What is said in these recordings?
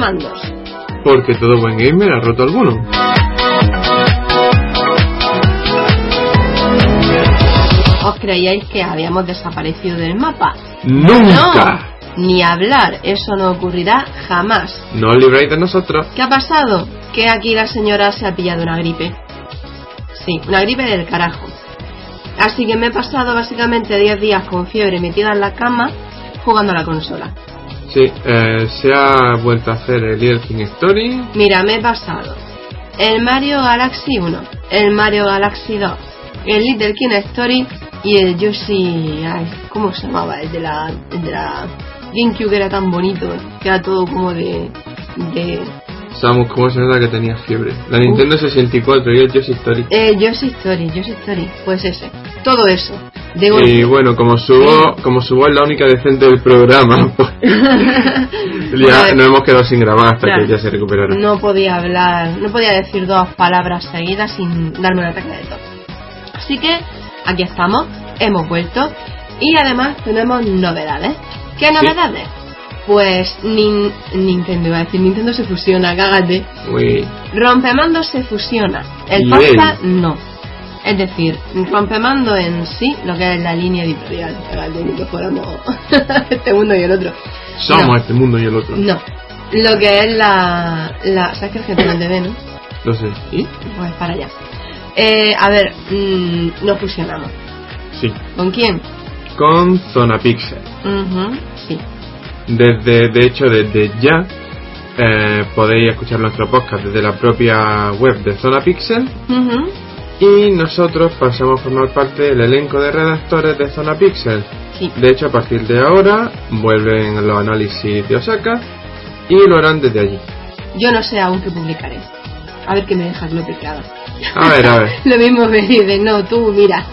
mandos. Porque todo buen gamer ha roto alguno. ¿Os creíais que habíamos desaparecido del mapa? ¡Nunca! No, ni hablar, eso no ocurrirá jamás. No os libráis de nosotros. ¿Qué ha pasado? Que aquí la señora se ha pillado una gripe. Sí, una gripe del carajo. Así que me he pasado básicamente 10 días con fiebre metida en la cama jugando a la consola. Sí, eh, se ha vuelto a hacer el Little King Story. Mira, me he pasado el Mario Galaxy 1, el Mario Galaxy 2, el Little King Story y el Yoshi. Ay, ¿Cómo se llamaba? El de la, el de la GameCube que era tan bonito, que era todo como de. de Samus, ¿cómo se nota que tenía fiebre? La Nintendo 64 y el Yoshi Story. eh, Yoshi Story, Yoshi Story, pues ese. Todo eso. Y bueno, como subo, como subo es la única decente del programa, pues ya nos hemos quedado sin grabar hasta claro. que ya se recuperara. No podía hablar, no podía decir dos palabras seguidas sin darme un ataque de tos. Así que aquí estamos, hemos vuelto y además tenemos novedades. ¿Qué novedades? Pues Nin- Nintendo, iba a decir, Nintendo se fusiona, cágate. Uy, Rompemando se fusiona, el podcast no. Es decir, Rompemando en sí, lo que es la línea editorial, ni que fuéramos este mundo y el otro. somos No. este mundo y el otro. No, lo que es la... la ¿Sabes que es Argentina de B, no? Lo sé. ¿Y? Pues para allá. Eh, a ver, mm, nos fusionamos. Sí. ¿Con quién? Con Zona Pixel. Ujú, sí. Desde, de hecho, desde ya eh, podéis escuchar nuestro podcast desde la propia web de Zona Pixel Ujú, y nosotros pasamos a formar parte del elenco de redactores de Zona Pixel. sí. De hecho, a partir de ahora vuelven los análisis de Osaka y lo harán desde allí. Yo no sé aún qué publicaré. A ver qué me dejas lo picado. A ver, a ver. Lo mismo me dice, no, tú, mira.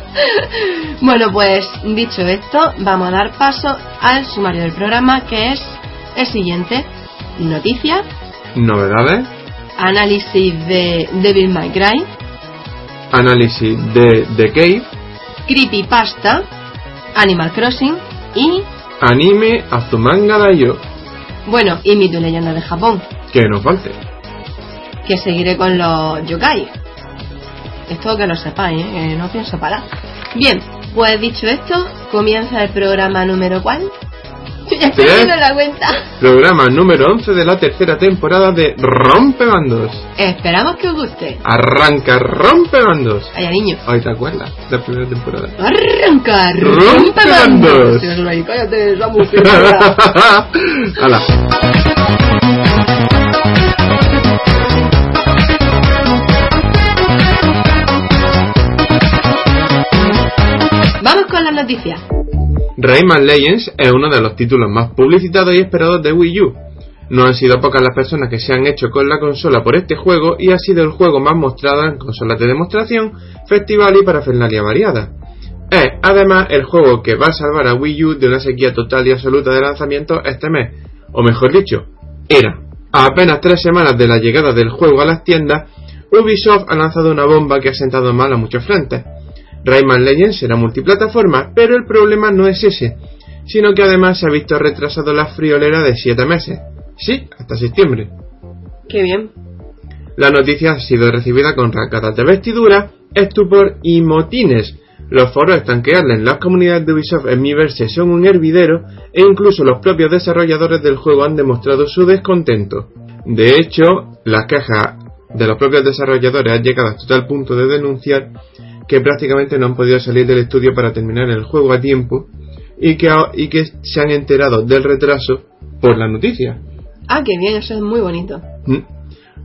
bueno, pues dicho esto, vamos a dar paso al sumario del programa que es el siguiente. Noticias, Novedades, análisis de Devil May Cry, análisis de The Cave, Creepypasta, Animal Crossing y, anime Azumanga Daioh. bueno, y y leyenda de Japón, Que nos falte. que seguiré con los yokai. Esto que lo sepáis, ¿eh? que no pienso parar. Bien, pues dicho esto, comienza el programa número cuál? ya estoy viendo la cuenta. Programa número 11 de la tercera temporada de Rompebandos. Esperamos que os guste. Arranca Rompebandos. Vaya niño. Ay, ¿te acuerdas? La primera temporada. Arranca, Rompe bandos. rompe Cállate, Hala. Vamos con las noticias. Rayman Legends es uno de los títulos más publicitados y esperados de Wii U. No han sido pocas las personas que se han hecho con la consola por este juego y ha sido el juego más mostrado en consolas de demostración, festival y parafernalia variada. Es, además, el juego que va a salvar a Wii U de una sequía total y absoluta de lanzamientos este mes. O mejor dicho, era. A apenas tres semanas de la llegada del juego a las tiendas, Ubisoft ha lanzado una bomba que ha sentado mal a muchos frentes. Rayman Legends será multiplataforma, pero el problema no es ese, sino que además se ha visto retrasado la friolera de 7 meses. Sí, hasta septiembre. Qué bien. La noticia ha sido recibida con rasgadas de vestidura, estupor y motines. Los foros están que arden, las comunidades de Ubisoft en Miiverse son un hervidero e incluso los propios desarrolladores del juego han demostrado su descontento. De hecho, las quejas de los propios desarrolladores han llegado hasta tal punto de denunciar que prácticamente no han podido salir del estudio para terminar el juego a tiempo y que, a- y que se han enterado del retraso por la noticia. Ah, qué bien, eso es muy bonito. ¿Mm?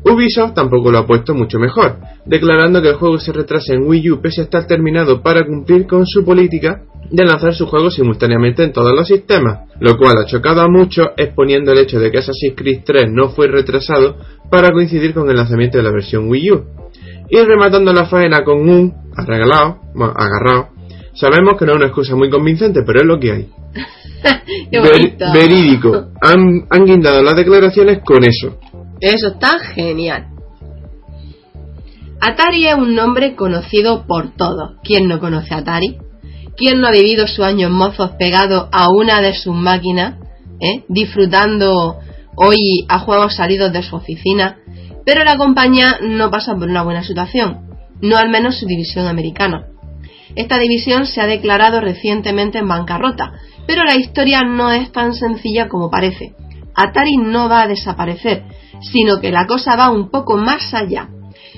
Ubisoft tampoco lo ha puesto mucho mejor, declarando que el juego se retrasa en Wii U pese a estar terminado para cumplir con su política de lanzar su juego simultáneamente en todos los sistemas, lo cual ha chocado a muchos exponiendo el hecho de que Assassin's Creed 3 no fue retrasado para coincidir con el lanzamiento de la versión Wii U. Y rematando la faena con un arreglado, bueno, agarrado, sabemos que no es una excusa muy convincente, pero es lo que hay. verídico. Han, han guindado las declaraciones con eso. Eso está genial. Atari es un nombre conocido por todos. ¿Quién no conoce a Atari? ¿Quién no ha vivido sus años mozos pegado a una de sus máquinas, eh? disfrutando hoy a juegos salidos de su oficina? Pero la compañía no pasa por una buena situación, no al menos su división americana. Esta división se ha declarado recientemente en bancarrota, pero la historia no es tan sencilla como parece. Atari no va a desaparecer, sino que la cosa va un poco más allá.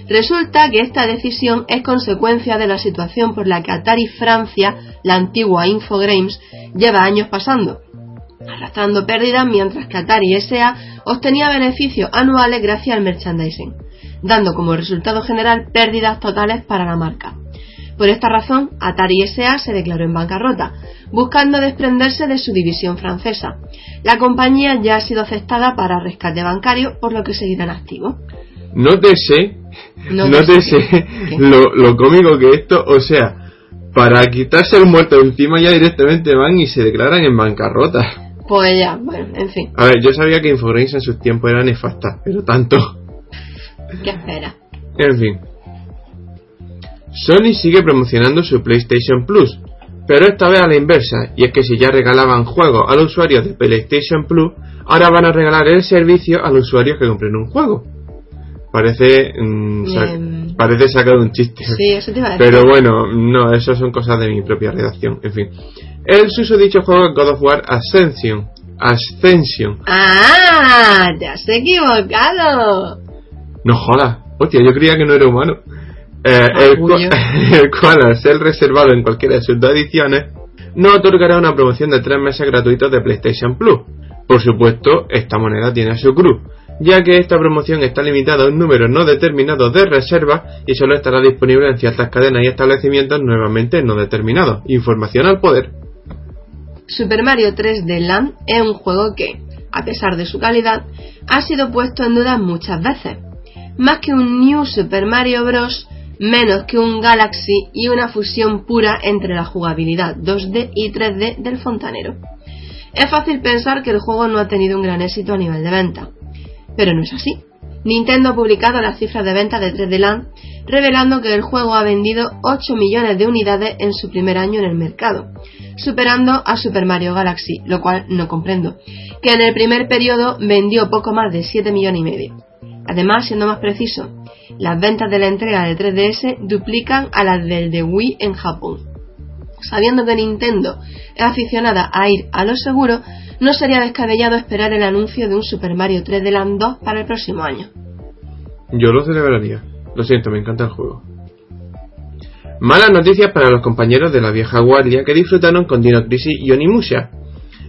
Resulta que esta decisión es consecuencia de la situación por la que Atari Francia, la antigua Infogrames, lleva años pasando, arrastrando pérdidas mientras que Atari SA obtenía beneficios anuales gracias al merchandising, dando como resultado general pérdidas totales para la marca. Por esta razón, Atari SA se declaró en bancarrota, buscando desprenderse de su división francesa. La compañía ya ha sido aceptada para rescate bancario, por lo que seguirán activos. Nótese, nótese lo, lo cómico que esto, o sea, para quitarse el muerto encima ya directamente van y se declaran en bancarrota. Pues ya, bueno, en fin. A ver, yo sabía que Infogrames en sus tiempos era nefasta, pero tanto. ¿Qué espera? En fin. Sony sigue promocionando su PlayStation Plus, pero esta vez a la inversa, y es que si ya regalaban juegos a los usuarios de PlayStation Plus, ahora van a regalar el servicio a los usuarios que compren un juego. Parece mm, parece sacar un chiste. Sí, eso te Pero bueno, no, eso son cosas de mi propia redacción. En fin. El dicho juego God of War Ascension. Ascension. ¡Ah! ¡Te has equivocado! No jodas. Hostia, yo creía que no era humano. Eh, el, cual, al ser reservado en cualquiera de sus dos ediciones, no otorgará una promoción de tres meses gratuitos de PlayStation Plus. Por supuesto, esta moneda tiene su cruz ya que esta promoción está limitada a un número no determinado de reservas y solo estará disponible en ciertas cadenas y establecimientos nuevamente no determinados. Información al poder. Super Mario 3D Land es un juego que, a pesar de su calidad, ha sido puesto en duda muchas veces. Más que un New Super Mario Bros., menos que un Galaxy y una fusión pura entre la jugabilidad 2D y 3D del fontanero. Es fácil pensar que el juego no ha tenido un gran éxito a nivel de venta, pero no es así. Nintendo ha publicado las cifras de venta de 3D Land, revelando que el juego ha vendido 8 millones de unidades en su primer año en el mercado, superando a Super Mario Galaxy, lo cual no comprendo, que en el primer periodo vendió poco más de 7 millones y medio. Además, siendo más preciso, las ventas de la entrega de 3DS duplican a las del de Wii en Japón. Sabiendo que Nintendo es aficionada a ir a lo seguro, no sería descabellado esperar el anuncio de un Super Mario 3D Land 2 para el próximo año. Yo lo celebraría. Lo siento, me encanta el juego. Malas noticias para los compañeros de la vieja guardia que disfrutaron con Dino Crisis y Onimusha.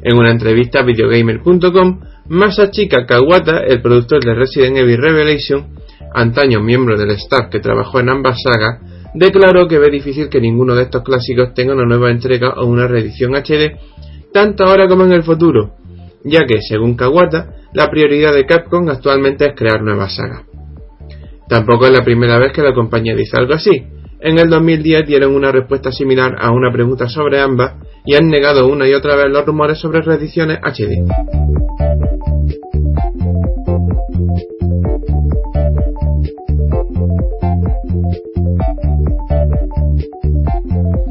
En una entrevista a videogamer.com, Masachika Kawata, el productor de Resident Evil Revelation, antaño miembro del staff que trabajó en ambas sagas, declaró que ve difícil que ninguno de estos clásicos tenga una nueva entrega o una reedición HD tanto ahora como en el futuro, ya que, según Kawata, la prioridad de Capcom actualmente es crear nuevas sagas. Tampoco es la primera vez que la compañía dice algo así. En el 2010 dieron una respuesta similar a una pregunta sobre ambas y han negado una y otra vez los rumores sobre reediciones HD.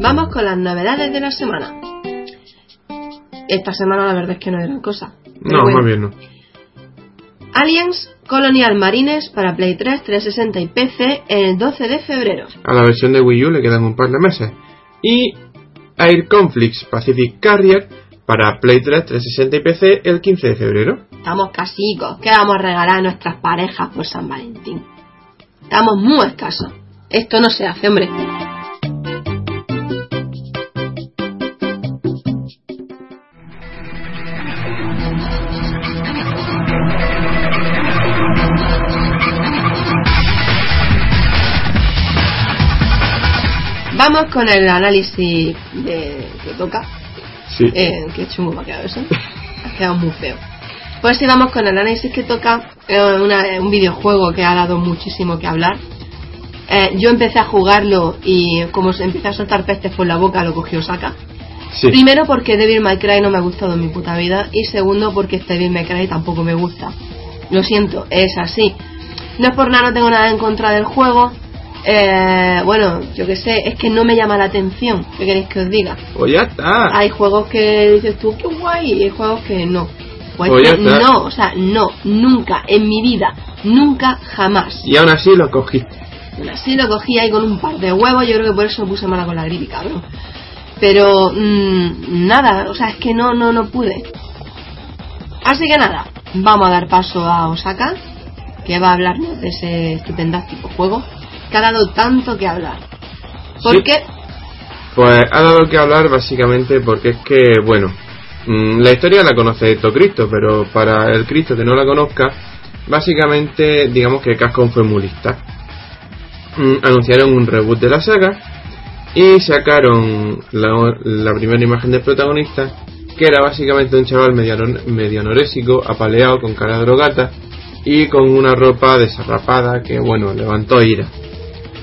Vamos con las novedades de la semana esta semana la verdad es que no eran cosa. No, más bien no. Aliens Colonial Marines para Play 3, 360 y PC el 12 de febrero. A la versión de Wii U le quedan un par de meses. Y Air Conflicts Pacific Carrier para Play 3, 360 y PC el 15 de febrero. Estamos casicos. ¿Qué vamos a regalar a nuestras parejas por San Valentín? Estamos muy escasos. Esto no se hace, hombre. Vamos con el análisis de, que toca. Sí. Eh, qué chungo me ha quedado eso. ha quedado muy feo. Pues sí, vamos con el análisis que toca. eh, una- un videojuego que ha dado muchísimo que hablar. Eh, yo empecé a jugarlo y como se empieza a soltar pestes por la boca, lo cogió Osaka. sí. Primero porque Devil May Cry no me ha gustado en mi puta vida y segundo porque este Devil May Cry tampoco me gusta. Lo siento, es así. No es por nada, no tengo nada en contra del juego. Eh, bueno, yo que sé, es que no me llama la atención. ¿Qué queréis que os diga? Pues ya está. Hay juegos que dices tú, qué guay, y hay juegos que no. Pues Pues ya que está. no, o sea, no, nunca, en mi vida, nunca, jamás. Y aún así lo cogiste. Aún así lo cogí ahí con un par de huevos, yo creo que por eso me puse mala con la gripe, cabrón. Pero mm, nada, o sea, es que no, no, no pude. Así que nada, vamos a dar paso a Osaka, que va a hablarnos de ese estupendástico juego, que ha dado tanto que hablar. ¿Por Sí. qué? Pues ha dado que hablar básicamente porque es que, bueno, mm, la historia la conoce todo Cristo, pero para el Cristo que no la conozca, básicamente digamos que Capcom fue muy lista. Mm, anunciaron un reboot de la saga y sacaron la, la primera imagen del protagonista, que era básicamente un chaval medio, medio anorésico, apaleado, con cara de drogata y con una ropa desarrapada que, bueno, levantó ira.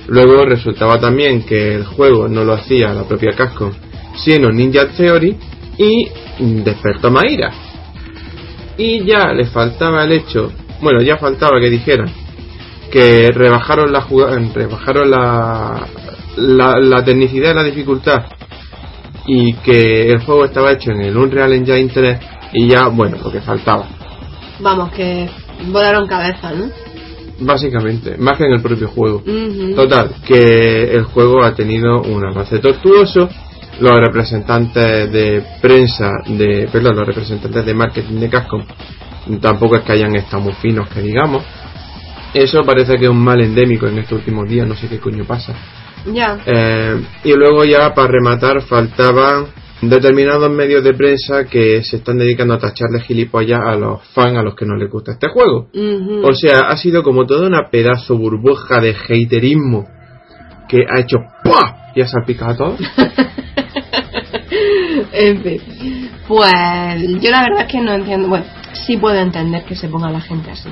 Luego resultaba también que el juego no lo hacía la propia Capcom, sino Ninja Theory y despertó más ira. Y ya le faltaba el hecho, bueno, ya faltaba que dijeran que rebajaron la rebajaron la, la, tecnicidad y la dificultad y que el juego estaba hecho en el Unreal Engine 3 y ya, bueno, lo que faltaba. Vamos, que volaron cabeza, ¿no? Básicamente, más que en el propio juego. Total, que el juego ha tenido un avance tortuoso. Los representantes de prensa, de, perdón, los representantes de marketing de Capcom tampoco es que hayan estado muy finos, que digamos. Eso parece que es un mal endémico en estos últimos días, no sé qué coño pasa. Ya. Eh, y luego ya para rematar faltaban determinados medios de prensa que se están dedicando a tacharle gilipollas a los fans a los que no les gusta este juego. O sea, ha sido como toda una pedazo burbuja de haterismo que ha hecho ¡pua! y ha salpicado a todos. en fin. Pues yo la verdad es que no entiendo. Bueno, sí puedo entender que se ponga la gente así.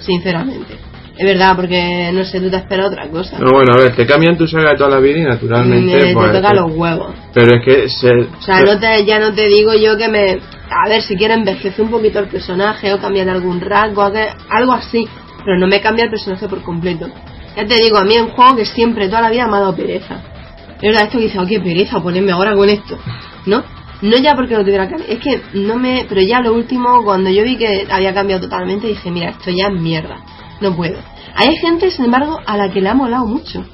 Sinceramente. Es verdad, porque no sé, tú te esperas otra cosa. No, bueno, a ver, te cambian tu saga de toda la vida y naturalmente. Mm, pues, te toca pues, los huevos. Pero es que se. O sea, no te, ya no te digo yo que me. A ver, si quieren envejecer un poquito el personaje o cambiar algún rasgo, algo- así. Pero no me cambia el personaje por completo. Ya te digo, a mí es un juego que siempre, toda la vida me ha dado pereza. Es verdad, esto que dice, oh, qué pereza ponerme ahora con esto. ¿No? No ya porque no tuviera que. Es que no me. Pero ya lo último, cuando yo vi que había cambiado totalmente, dije, mira, esto ya es mierda. No puedo. Hay gente, sin embargo, a la que le ha molado mucho.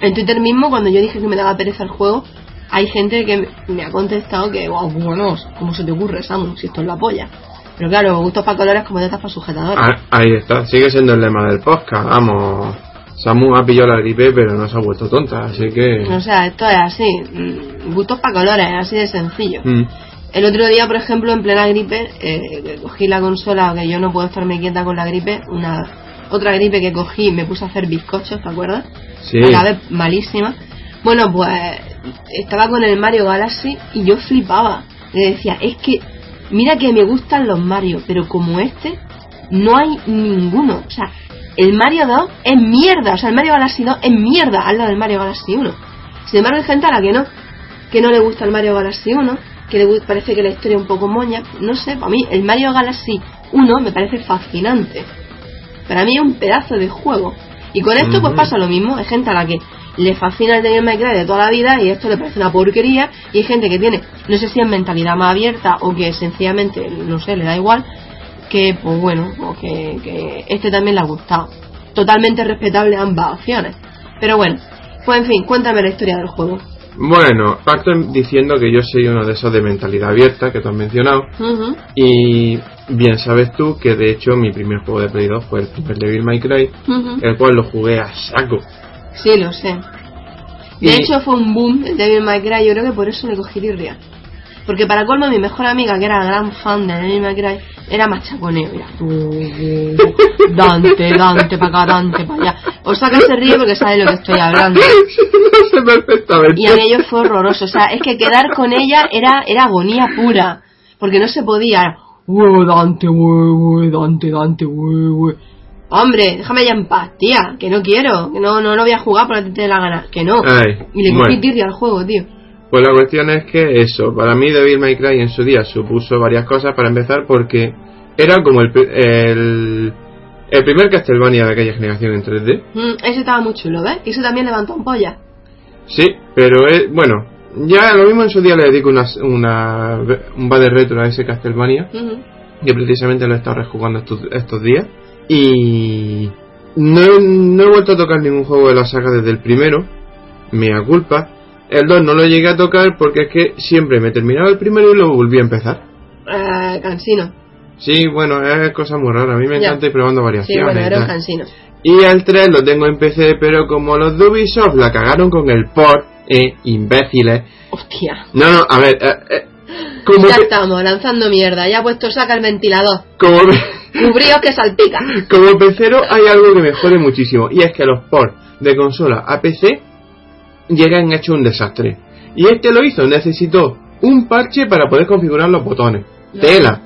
En Twitter mismo, cuando yo dije que me daba pereza el juego, hay gente que me- ha contestado que, wow, bueno, ¿cómo se te ocurre, Samu? Si esto es la polla. Pero claro, gustos para colores como tetas para sujetadores. Ah, ahí está, sigue siendo el lema del podcast. Vamos, Samu ha pillado la gripe, pero no se ha vuelto tonta, así que. O sea, esto es así. mm, Gustos para colores, así de sencillo. Mm, El otro día, por ejemplo, en plena gripe, eh, cogí la consola, que yo no puedo estarme quieta con la gripe, una otra gripe que cogí, me puse a hacer bizcochos, ¿te acuerdas? sí. A la vez malísima. Bueno, pues estaba con el Mario Galaxy y yo flipaba. Le decía, es que, mira que me gustan los Mario, pero como este, no hay ninguno. O sea, el Mario 2 es mierda. O sea, el Mario Galaxy 2 es mierda al lado del Mario Galaxy 1. Sin embargo, hay gente a la que no. Que no le gusta el Mario Galaxy 1, que le parece que la historia es un poco moña. No sé, para mí el Mario Galaxy 1 me parece fascinante. Para mí es un pedazo de juego. Y con esto pues pasa lo mismo. Hay gente a la que le fascina el May Cry de toda la vida y esto le parece una porquería. Y hay gente que tiene, no sé si es mentalidad más abierta o que sencillamente, no sé, le da igual. Que pues bueno, o que, que este también le ha gustado. Totalmente respetable ambas opciones. Pero bueno, pues en fin, cuéntame la historia del juego. Bueno, parto diciendo que yo soy uno de esos de mentalidad abierta que tú has mencionado. Ujú. Y bien sabes tú que de hecho mi primer juego de Play 2 fue el primer Devil May Cry, Ujú. el cual lo jugué a saco. Sí, lo sé. De Y- hecho, fue un boom el Devil May Cry. Yo creo que por eso le cogí tirria. Porque para colmo, mi mejor amiga, que era gran fan de Devil May Cry, era machaconeo. Era Dante, Dante para acá, Dante para allá. Osaka se ríe porque sabe de lo que estoy hablando. no sé perfectamente. Y aquello fue horroroso. O sea, es que quedar con ella era, era agonía pura. Porque no se podía. Uy, Dante, uy, uy, Dante, Dante, uy, uy. Hombre, déjame ya en paz, tía. Que no quiero. Que no, no lo voy a jugar porque te dé la gana. Que no. Ay, y le bueno. cogí tirria al juego, tío. Pues la cuestión es que eso, para mí Devil May Cry en su día supuso varias cosas para empezar porque era como el, el, el primer Castlevania de aquella generación en 3D. Mm, ese estaba muy chulo, ¿ves? Y ese también levantó un polla. Sí, pero es, bueno, ya lo mismo en su día le dedico una, una, un va de retro a ese Castlevania, que precisamente lo he estado rejugando estos, estos días. Y no, no he vuelto a tocar ningún juego de la saga desde el primero, mea culpa. El 2 no lo llegué a tocar porque es que siempre me terminaba el primero y lo volví a empezar. Eh, cansino. Sí, bueno, es cosa muy rara. A mí me Ya. encanta ir probando Sí, variaciones. bueno, y era un cansino. Y el 3 lo tengo en PC, pero como los de Ubisoft la cagaron con el port, eh, imbéciles. Hostia. No, no, a ver, eh, eh, como, Ya estamos, lanzando mierda. Ya ha puesto saca el ventilador. como, Cubríos que salpica. como pecero hay algo que me jode muchísimo, y es que los ports de consola a PC llegan hecho un desastre. Y este lo hizo, necesitó un parche para poder configurar los botones. Tela.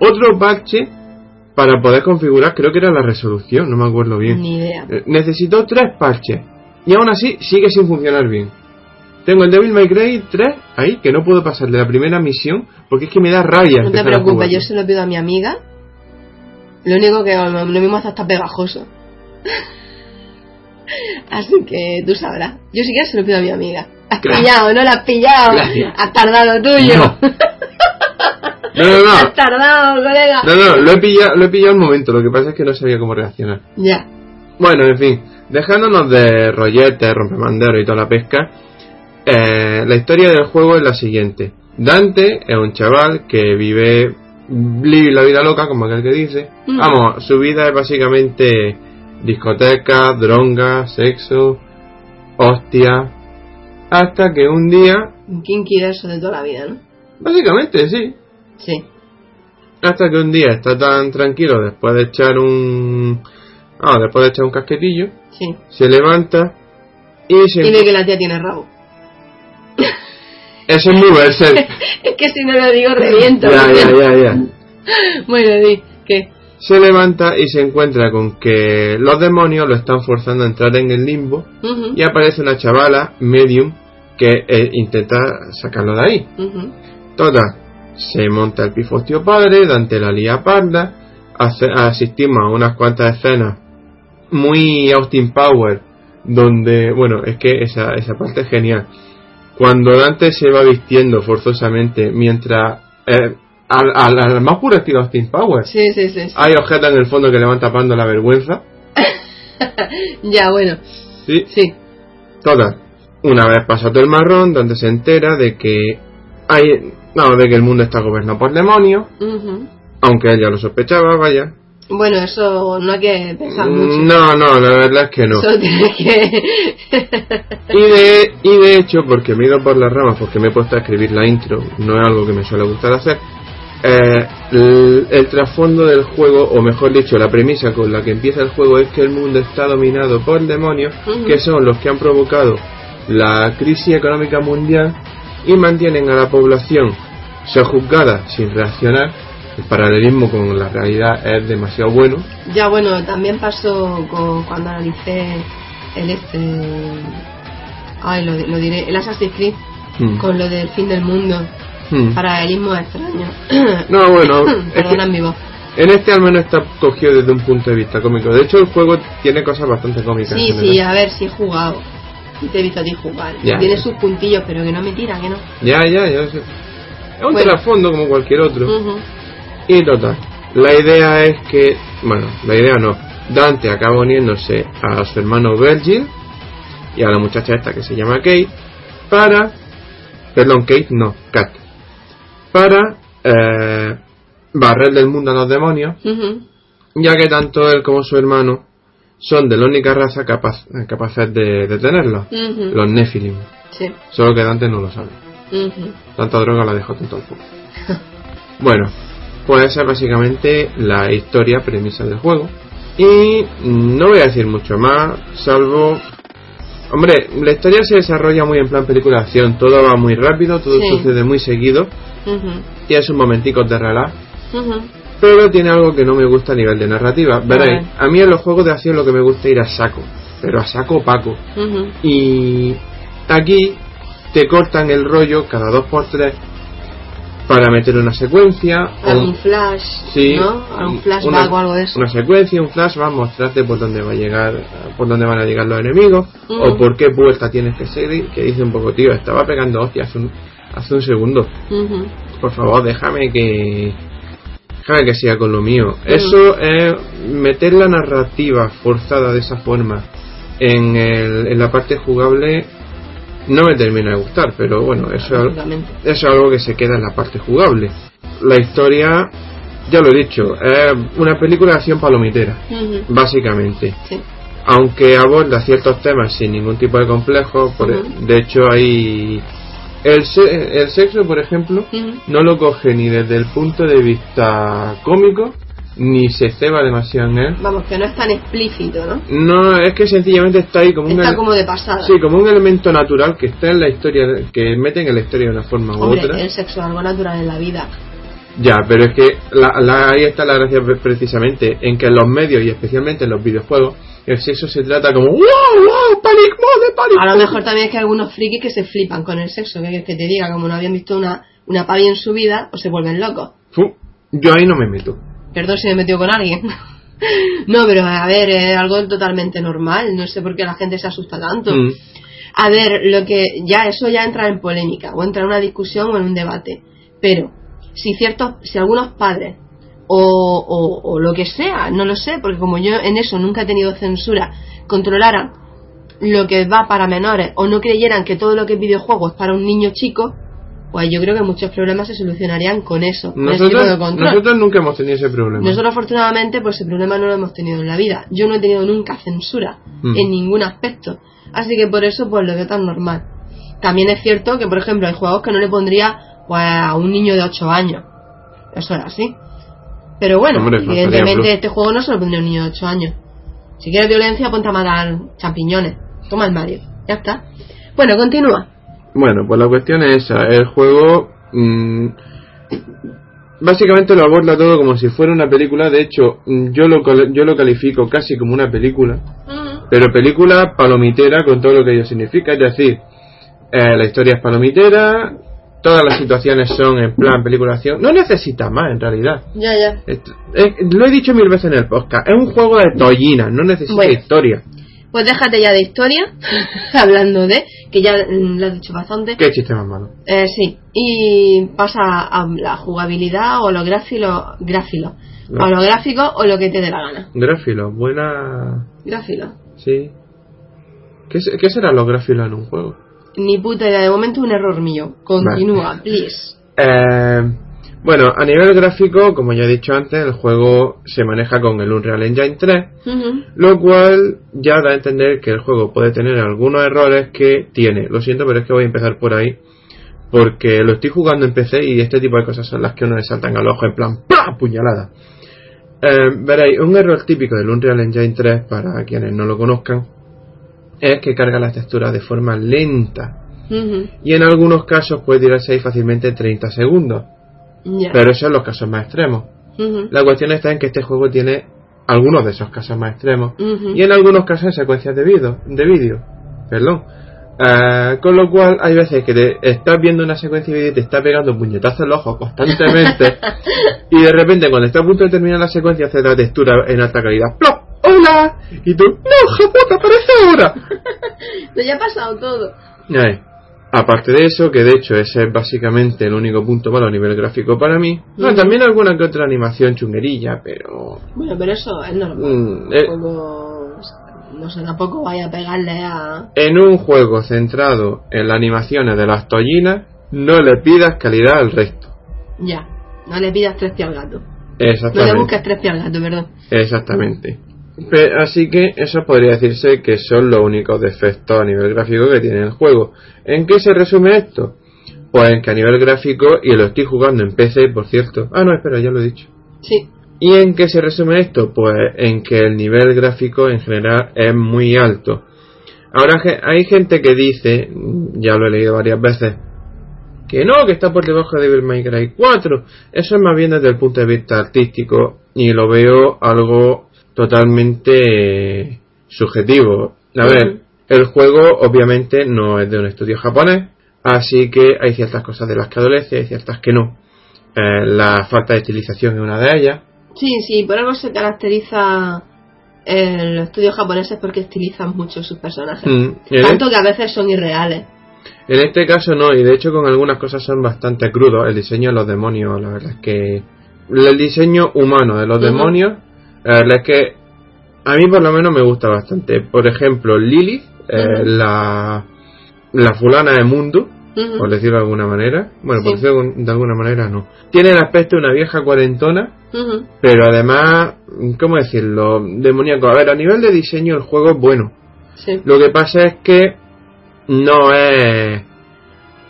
Otro parche para poder configurar, creo que era la resolución, no me acuerdo bien. Ni idea. Eh, Necesitó tres parches. Y aún así sigue sin funcionar bien. Tengo el Devil May Cry 3 ahí, que no puedo pasar de la primera misión porque es que me da rabia. No te preocupes, yo se lo pido a mi amiga. Lo único que lo mismo hasta pegajoso. Así que tú sabrás. Yo sí que se lo pido a mi amiga. Has Gracias. pillado, no la has pillado. Gracias. Has tardado tuyo. No. No, no, no. Has tardado, colega. No, no, lo he pillado, lo he pillado al momento, lo que pasa es que no sabía cómo reaccionar. Ya. Bueno, en fin, dejándonos de rolletes, rompemandero y toda la pesca, eh, la historia del juego es la siguiente. Dante es un chaval que vive, vive la vida loca, como aquel que dice. Mm. Vamos, su vida es básicamente discoteca, dronga, sexo, hostia, hasta que un día, kinky de eso de toda la vida, ¿no? básicamente sí, Sí. hasta que un día está tan tranquilo después de echar un, ah, después de echar un casquetillo, Sí. se levanta y se Y ve que la tía tiene rabo. Eso es muy Berserk. Es que si no lo digo, reviento. ya, ya, ya, ya. Bueno, di, ¿qué? Se levanta y se encuentra con que los demonios lo están forzando a entrar en el limbo y aparece una chavala, medium, que eh, intenta sacarlo de ahí. ujú. Total, se monta el pifostio padre, Dante la lía parda, asistimos a unas cuantas escenas muy Austin Power, donde, bueno, es que esa, esa parte es genial. Cuando Dante se va vistiendo forzosamente mientras, eh, al, al- al más puro estilo Austin Power, Sí, sí, sí. sí. hay objetos en el fondo que le van tapando la vergüenza. Ya, bueno. Sí, Sí. Total, una vez pasado el marrón, Dante se entera de que hay, no, de que el mundo está gobernado por demonios, Ujú. aunque ella lo sospechaba, vaya. Bueno, eso no hay que pensar mucho. No, no, la verdad es que no. Solo tienes que. Y de, y de hecho, porque me he ido por las ramas, porque me he puesto a escribir la intro, no es algo que me suele gustar hacer, eh, el, el trasfondo del juego, o mejor dicho, la premisa con la que empieza el juego es que el mundo está dominado por demonios, Ujú. que son los que han provocado la crisis económica mundial y mantienen a la población sojuzgada sin reaccionar. El paralelismo con la realidad es demasiado bueno. ya, bueno, también pasó con, cuando analicé el este. Ay, lo, lo diré. El Assassin's Creed. Hmm. Con lo del fin del mundo. Hmm. Paralelismo extraño. No, bueno, es que- Perdona mi voz. En este al menos está cogido desde un punto de vista cómico. De hecho, el juego tiene cosas bastante cómicas. Sí, sí, a ver si he jugado. Y te he visto a ti jugar. Ya, Tiene ya. sus puntillos, pero que no me tira, que no. Ya, ya, ya. Es un Bueno. trasfondo como cualquier otro. Y total. La idea es que. Bueno, la idea no. Dante acaba uniéndose a su hermano Virgil y a la muchacha esta que se llama Kate para. Perdón, Kate, no, Kat. Para. Eh, barrer del mundo a los demonios ya que tanto él como su hermano son de la única raza capaz, capaces de detenerlos, Ujú. los Nephilim. Sí. Solo que Dante no lo sabe. Tanta droga la dejó tanto al. Bueno, Pues esa es básicamente la historia premisa del juego. Y no voy a decir mucho más, salvo... Hombre, la historia se desarrolla muy en plan película de acción, todo va muy rápido, todo Sí. sucede muy seguido, y es un momentico de relax, pero tiene algo que no me gusta a nivel de narrativa. Veréis, ver. a mí en los juegos de acción lo que me gusta es ir a saco, pero a saco opaco. Ujú. Y aquí te cortan el rollo cada dos por tres para meter una secuencia o Algún flash, sí, ¿no? Algún una- flashback o algo de eso. Una secuencia, un flashback, mostrarte por dónde va a llegar, por dónde van a llegar los enemigos o por qué vuelta tienes que seguir. Que dice un poco, tío, estaba pegando hostias hace un, hace un segundo. Por favor, déjame que déjame que siga con lo mío. Eso es meter la narrativa forzada de esa forma en, el, en la parte jugable no me termina de gustar, pero bueno, eso eso es algo que se queda en la parte jugable. La historia, ya lo he dicho, es una película de acción palomitera, básicamente. Sí. Aunque aborda ciertos temas sin ningún tipo de complejo, por- Ujú. de hecho hay... El, se- el sexo, por ejemplo, no lo coge ni desde el punto de vista cómico, ni se ceba demasiado en él. Vamos, que no es tan explícito, ¿no? No, es que sencillamente está ahí como un... Está ele- como de pasada. Sí, como un elemento natural que está en la historia, que meten en la historia de una forma u otra. el sexo es algo natural en la vida. Ya, pero es que la, la- ahí está la gracia pre- precisamente, en que en los medios y especialmente en los videojuegos, el sexo se trata como ¡Wow, wow! ¡Panic mode, panic A lo mode". mejor también es que hay algunos frikis que se flipan con el sexo, que, que te diga, como no habían visto una, una pavi en su vida, o se vuelven locos. Yo ahí no me meto. Perdón si me he metido con alguien. no, pero a ver, es algo totalmente normal. No sé por qué la gente se asusta tanto. Mm. A ver, lo que ya eso ya entra en polémica o entra en una discusión o en un debate. Pero si ciertos, si algunos padres o, o, o lo que sea, no lo sé, porque como yo en eso nunca he tenido censura, controlaran lo que va para menores o no creyeran que todo lo que es videojuego es para un niño chico, pues yo creo que muchos problemas se solucionarían con eso, con ese tipo de Nosotros, nunca hemos tenido ese problema. Nosotros afortunadamente pues ese problema no lo hemos tenido en la vida. Yo no he tenido nunca censura Mm. en ningún aspecto. Así que por eso pues lo veo tan normal. También es cierto que por ejemplo hay juegos que no le pondría pues, a un niño de 8 años. Eso es así. Pero bueno, Hombre, evidentemente este juego no se lo pondría a un niño de 8 años. Si quieres violencia, ponte a matar champiñones. Toma el Mario. Ya está. Bueno, continúa. Bueno, pues la cuestión es esa. El juego mm, básicamente lo aborda todo como si fuera una película. De hecho, mm, yo lo, yo lo califico casi como una película. Pero película palomitera con todo lo que ello significa. Es decir, eh, la historia es palomitera. Todas las situaciones son en plan película acción. No necesita más en realidad. Ya, ya. Esto- eh, lo he dicho mil veces en el podcast. Es un juego de tollina, no necesita Bueno. historia. Pues déjate ya de historia, hablando de, que ya mm, lo has dicho bastante. Qué chiste más malo. Eh, sí, y pasa a la jugabilidad o lo gráfilo, gráfilo, No. o lo gráfico o lo que te dé la gana. Gráfilo, buena. Gráfilo. Sí. ¿Qué, se- qué serán los gráfilos en un juego? Ni puta idea, de momento un error mío. Continúa, please. Eh, bueno, a nivel gráfico, como ya he dicho antes, el juego se maneja con el Unreal Engine 3, Ujú. lo cual ya da a entender que el juego puede tener algunos errores que tiene. Lo siento, pero es que voy a empezar por ahí, porque lo estoy jugando en PC y este tipo de cosas son las que uno le saltan al ojo en plan ¡pah! puñalada. Eh, veréis, un error típico del Unreal Engine 3, para quienes no lo conozcan, es que carga las texturas de forma lenta. Y en algunos casos puede tirarse ahí fácilmente 30 segundos. Pero eso en los casos más extremos. La cuestión está en que este juego tiene algunos de esos casos más extremos. Y en algunos casos en secuencias de vídeo. De vídeo. Perdón. Eh, con lo cual hay veces que te estás viendo una secuencia de vídeo y te está pegando puñetazos en los ojos constantemente. y de repente cuando está a punto de terminar la secuencia hace la textura en alta calidad. ¡Plop! ¡Hola! Y tú, ¡No, japota, aparece ahora! Ya ha pasado todo. Ay. Aparte de eso, que de hecho ese es básicamente el único punto malo a nivel gráfico para mí. Bueno, Mm. también alguna que otra animación chunguerilla, pero... Bueno, pero eso es normal. Mm, eh. No sé, tampoco vaya a pegarle a... En un juego centrado en las animaciones de las tollinas, no le pidas calidad al resto. Ya, no le pidas tres al gato. No Exactamente. le busques tres al gato, perdón. Exactamente. Así que eso podría decirse que son los únicos defectos a nivel gráfico que tiene el juego. ¿En qué se resume esto? Pues en que a nivel gráfico, y lo estoy jugando en PC, por cierto. Ah, no, espera, ya lo he dicho. Sí. ¿Y en qué se resume esto? Pues en que el nivel gráfico en general es muy alto. Ahora hay gente que dice, ya lo he leído varias veces, que no, que está por debajo de Devil May Cry 4. Eso es más bien desde el punto de vista artístico y lo veo algo totalmente subjetivo. A ver, el juego obviamente no es de un estudio japonés, así que hay ciertas cosas de las que adolece y ciertas que no. Eh, la falta de estilización es una de ellas. Sí, sí, por algo se caracteriza eh, los estudios japoneses porque estilizan mucho sus personajes. Mm, Tanto que a veces son irreales. en este caso no, y de hecho con algunas cosas son bastante crudos. El diseño de los demonios, la verdad es que. El diseño humano de los demonios, la verdad es que a mí por lo menos me gusta bastante. Por ejemplo, Lilith, eh, la, la fulana de Mundo, por decirlo de alguna manera. Bueno, por decirlo de alguna manera no. Tiene el aspecto de una vieja cuarentona, pero además, ¿cómo decirlo? Demoníaco. A ver, a nivel de diseño el juego es bueno. Sí. Lo que pasa es que no es,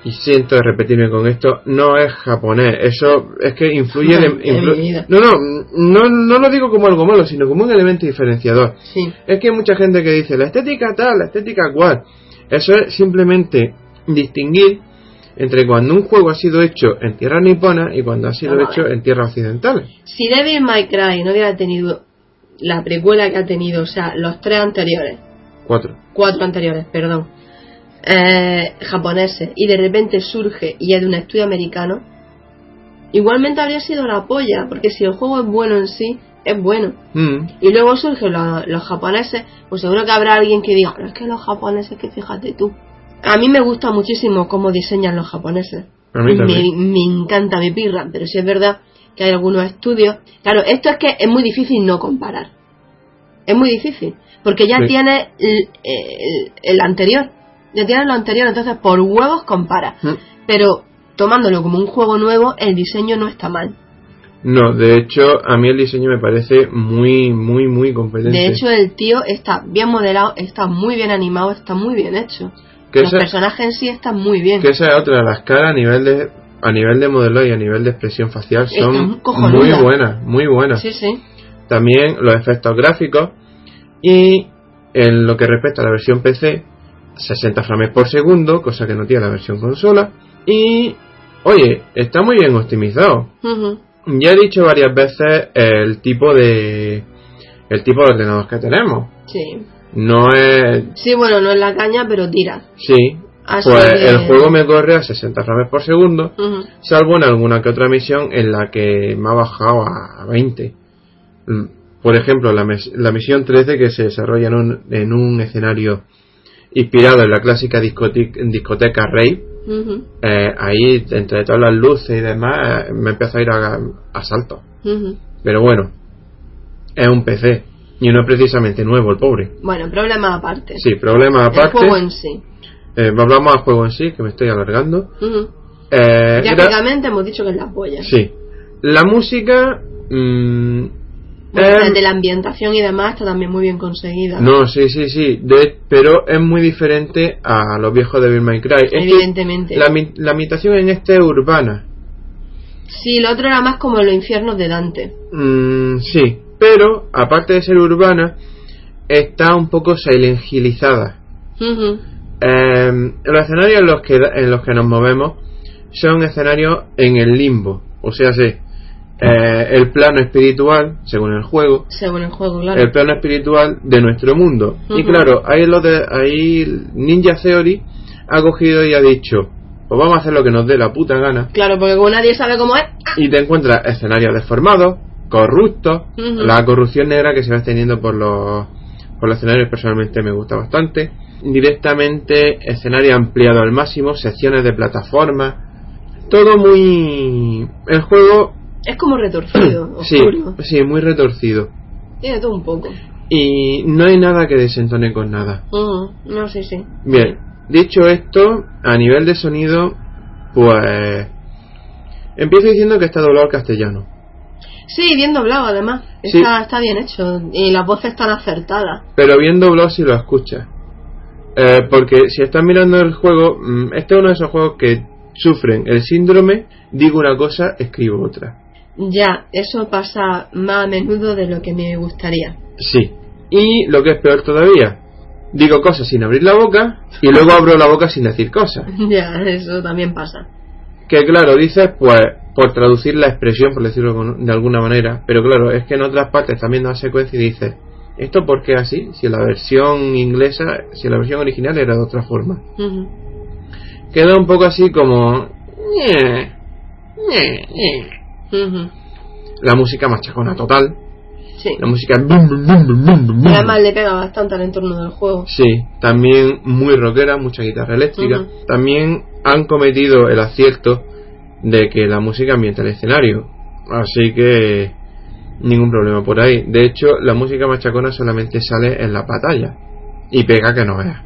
y siento repetirme con esto, no es japonés. Eso es que influye de, En influ- no, no, no, no lo digo como algo malo, sino como un elemento diferenciador. Sí. Es que hay mucha gente que dice la estética tal, la estética cual. Eso es simplemente distinguir entre cuando un juego ha sido hecho en tierra nipona y cuando ha sido Vamos a hecho en tierra occidental. Si Devil May Cry no hubiera tenido la precuela que ha tenido, o sea, los tres anteriores, Cuatro. cuatro anteriores, perdón, eh, japoneses, y de repente surge y es de un estudio americano, igualmente habría sido la polla, porque si el juego es bueno en sí, es bueno. Mm. Y luego surgen lo- los japoneses, pues seguro que habrá alguien que diga, "No, es que los japoneses, que fíjate tú. A mí me gusta muchísimo cómo diseñan los japoneses. A mí me, me encanta, me pirra, pero sí es verdad que hay algunos estudios. Claro, esto es que es muy difícil no comparar. Es muy difícil, porque ya Sí. tiene el, el- el anterior. Ya tiene lo anterior, entonces por huevos compara. Mm. Pero tomándolo como un juego nuevo, el diseño no está mal. No, de hecho, a mí el diseño me parece muy, muy, muy competente. De hecho, el tío está bien modelado, está muy bien animado, está muy bien hecho. que Los esa, personajes en sí están muy bien. que esa es otra, las caras a nivel de a nivel de modelo y a nivel de expresión facial son muy buenas, muy buenas. Sí, sí. También los efectos gráficos y en lo que respecta a la versión PC, 60 frames por segundo, cosa que no tiene la versión consola. Y, oye, está muy bien optimizado. Ya he dicho varias veces el tipo de el tipo de ordenador que tenemos. Sí. No es Sí, bueno, no es la caña, pero tira. sí, Así pues que- el juego me corre a 60 frames por segundo, salvo en alguna que otra misión en la que me ha bajado a 20. Mm, Por ejemplo, la, mes- la misión 13 que se desarrolla en un, en un escenario inspirado en la clásica discote- discoteca rave. Ujú. eh, ahí, entre todas las luces y demás, me empieza a ir a, a salto. Ujú. Pero bueno, es un PC y no es precisamente nuevo el pobre. Bueno, problema aparte. Sí, problema El aparte. juego en sí. Eh, hablamos al juego en sí, que me estoy alargando. Ujú. Eh, era- Gráficamente hemos dicho que es la polla. sí. La música. mm, Bueno, es- desde la ambientación y demás está también muy bien conseguida. No, sí, sí, sí. De, pero es muy diferente a los viejos de Bill May Cry. Es que Evidentemente. la, la ambientación en este es urbana. Sí, lo otro era más como los infiernos de Dante. Mm, sí. Pero, aparte de ser urbana, está un poco silengilizada. Ujú. Eh, los escenarios en los que en los que nos movemos son escenarios en el limbo, o sea, sí, eh, el plano espiritual, según el juego, Según el juego, claro. el plano espiritual de nuestro mundo. Y claro, ahí lo de ahí Ninja Theory ha cogido y ha dicho, pues vamos a hacer lo que nos dé la puta gana Claro, porque como nadie sabe cómo es. y te encuentras escenarios deformados, corruptos, la corrupción negra que se va extendiendo por los, por los escenarios personalmente me gusta bastante. Directamente escenario ampliado al máximo, secciones de plataforma, todo muy... El juego, Es como retorcido, sí, oscuro. sí, muy retorcido. Tiene todo un poco. Y no hay nada que desentone con nada. Ujú. No, sí, sí. Bien, dicho esto, a nivel de sonido, pues... Empiezo diciendo que está doblado al castellano. Sí, bien doblado además. Sí. Está, está bien hecho. Y las voces están acertadas. pero bien doblado si lo escuchas. Eh, porque si estás mirando el juego, mm, este es uno de esos juegos que sufren el síndrome digo una cosa, escribo otra. Ya, eso pasa más a menudo de lo que me gustaría. Sí. Y lo que es peor todavía, digo cosas sin abrir la boca y luego abro la boca sin decir cosas. Ya, eso también pasa. Que claro, dices, pues, por traducir la expresión, por decirlo con- de alguna manera, pero claro, es que en otras partes viendo la secuencia y dices, ¿esto por qué así? Si la versión inglesa, si la versión original era de otra forma. Queda un poco así como... La música machacona total. Sí. La música... además le pega bastante al entorno del juego. Sí, también muy rockera, mucha guitarra eléctrica. También han cometido el acierto de que la música ambienta el escenario. Así que ningún problema por ahí. De hecho, la música machacona solamente sale en la batalla. Y pega que no veas.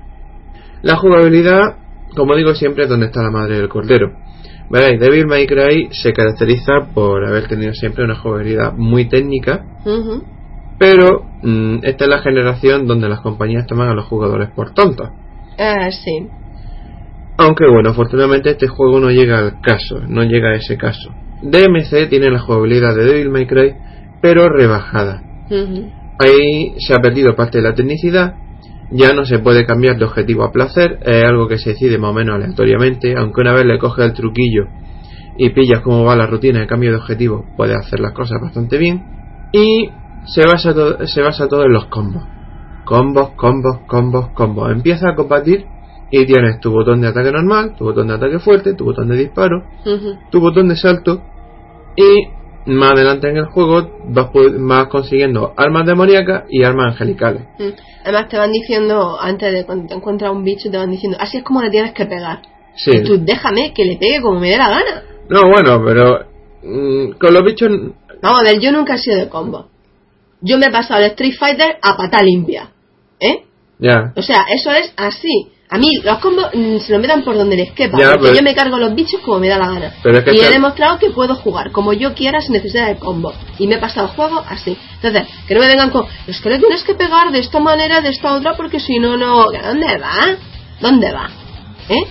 La jugabilidad, como digo siempre, es donde está la madre del cordero. Veréis, Devil May Cry se caracteriza por haber tenido siempre una jugabilidad muy técnica, pero mm, esta es la generación donde las compañías toman a los jugadores por tontos. Ah, sí. Aunque bueno, afortunadamente este juego no llega al caso, no llega a ese caso. DMC tiene la jugabilidad de Devil May Cry, pero rebajada. Ahí se ha perdido parte de la tecnicidad, ya no se puede cambiar de objetivo a placer, es algo que se decide más o menos aleatoriamente, aunque una vez le coges el truquillo y pillas cómo va la rutina de cambio de objetivo, puedes hacer las cosas bastante bien. Y se basa, to- se basa todo en los combos. Combos, combos, combos, combos. Empieza a combatir y tienes tu botón de ataque normal, tu botón de ataque fuerte, tu botón de disparo, tu botón de salto y más adelante en el juego vas, consiguiendo armas demoníacas y armas angelicales. Mm. Además te van diciendo, antes de cuando te encuentras un bicho, te van diciendo, así es como le tienes que pegar. Sí. Y tú déjame que le pegue como me dé la gana. No, bueno, pero mm, con los bichos Vamos a ver, yo nunca he sido de combo. Yo me he pasado el Street Fighter a pata limpia. ¿Eh? ya. O sea, eso es así. A mí los combos mm, se lo metan por donde les quepa. Ya, porque pero- yo me cargo los bichos como me da la gana. Pero es que y he demostrado que puedo jugar como yo quiera sin necesidad de combo. Y me he pasado el juego así. Entonces, que no me vengan con... Es que le tienes que pegar de esta manera, de esta otra, porque si no, no... ¿Dónde va? ¿Dónde va? ¿Eh?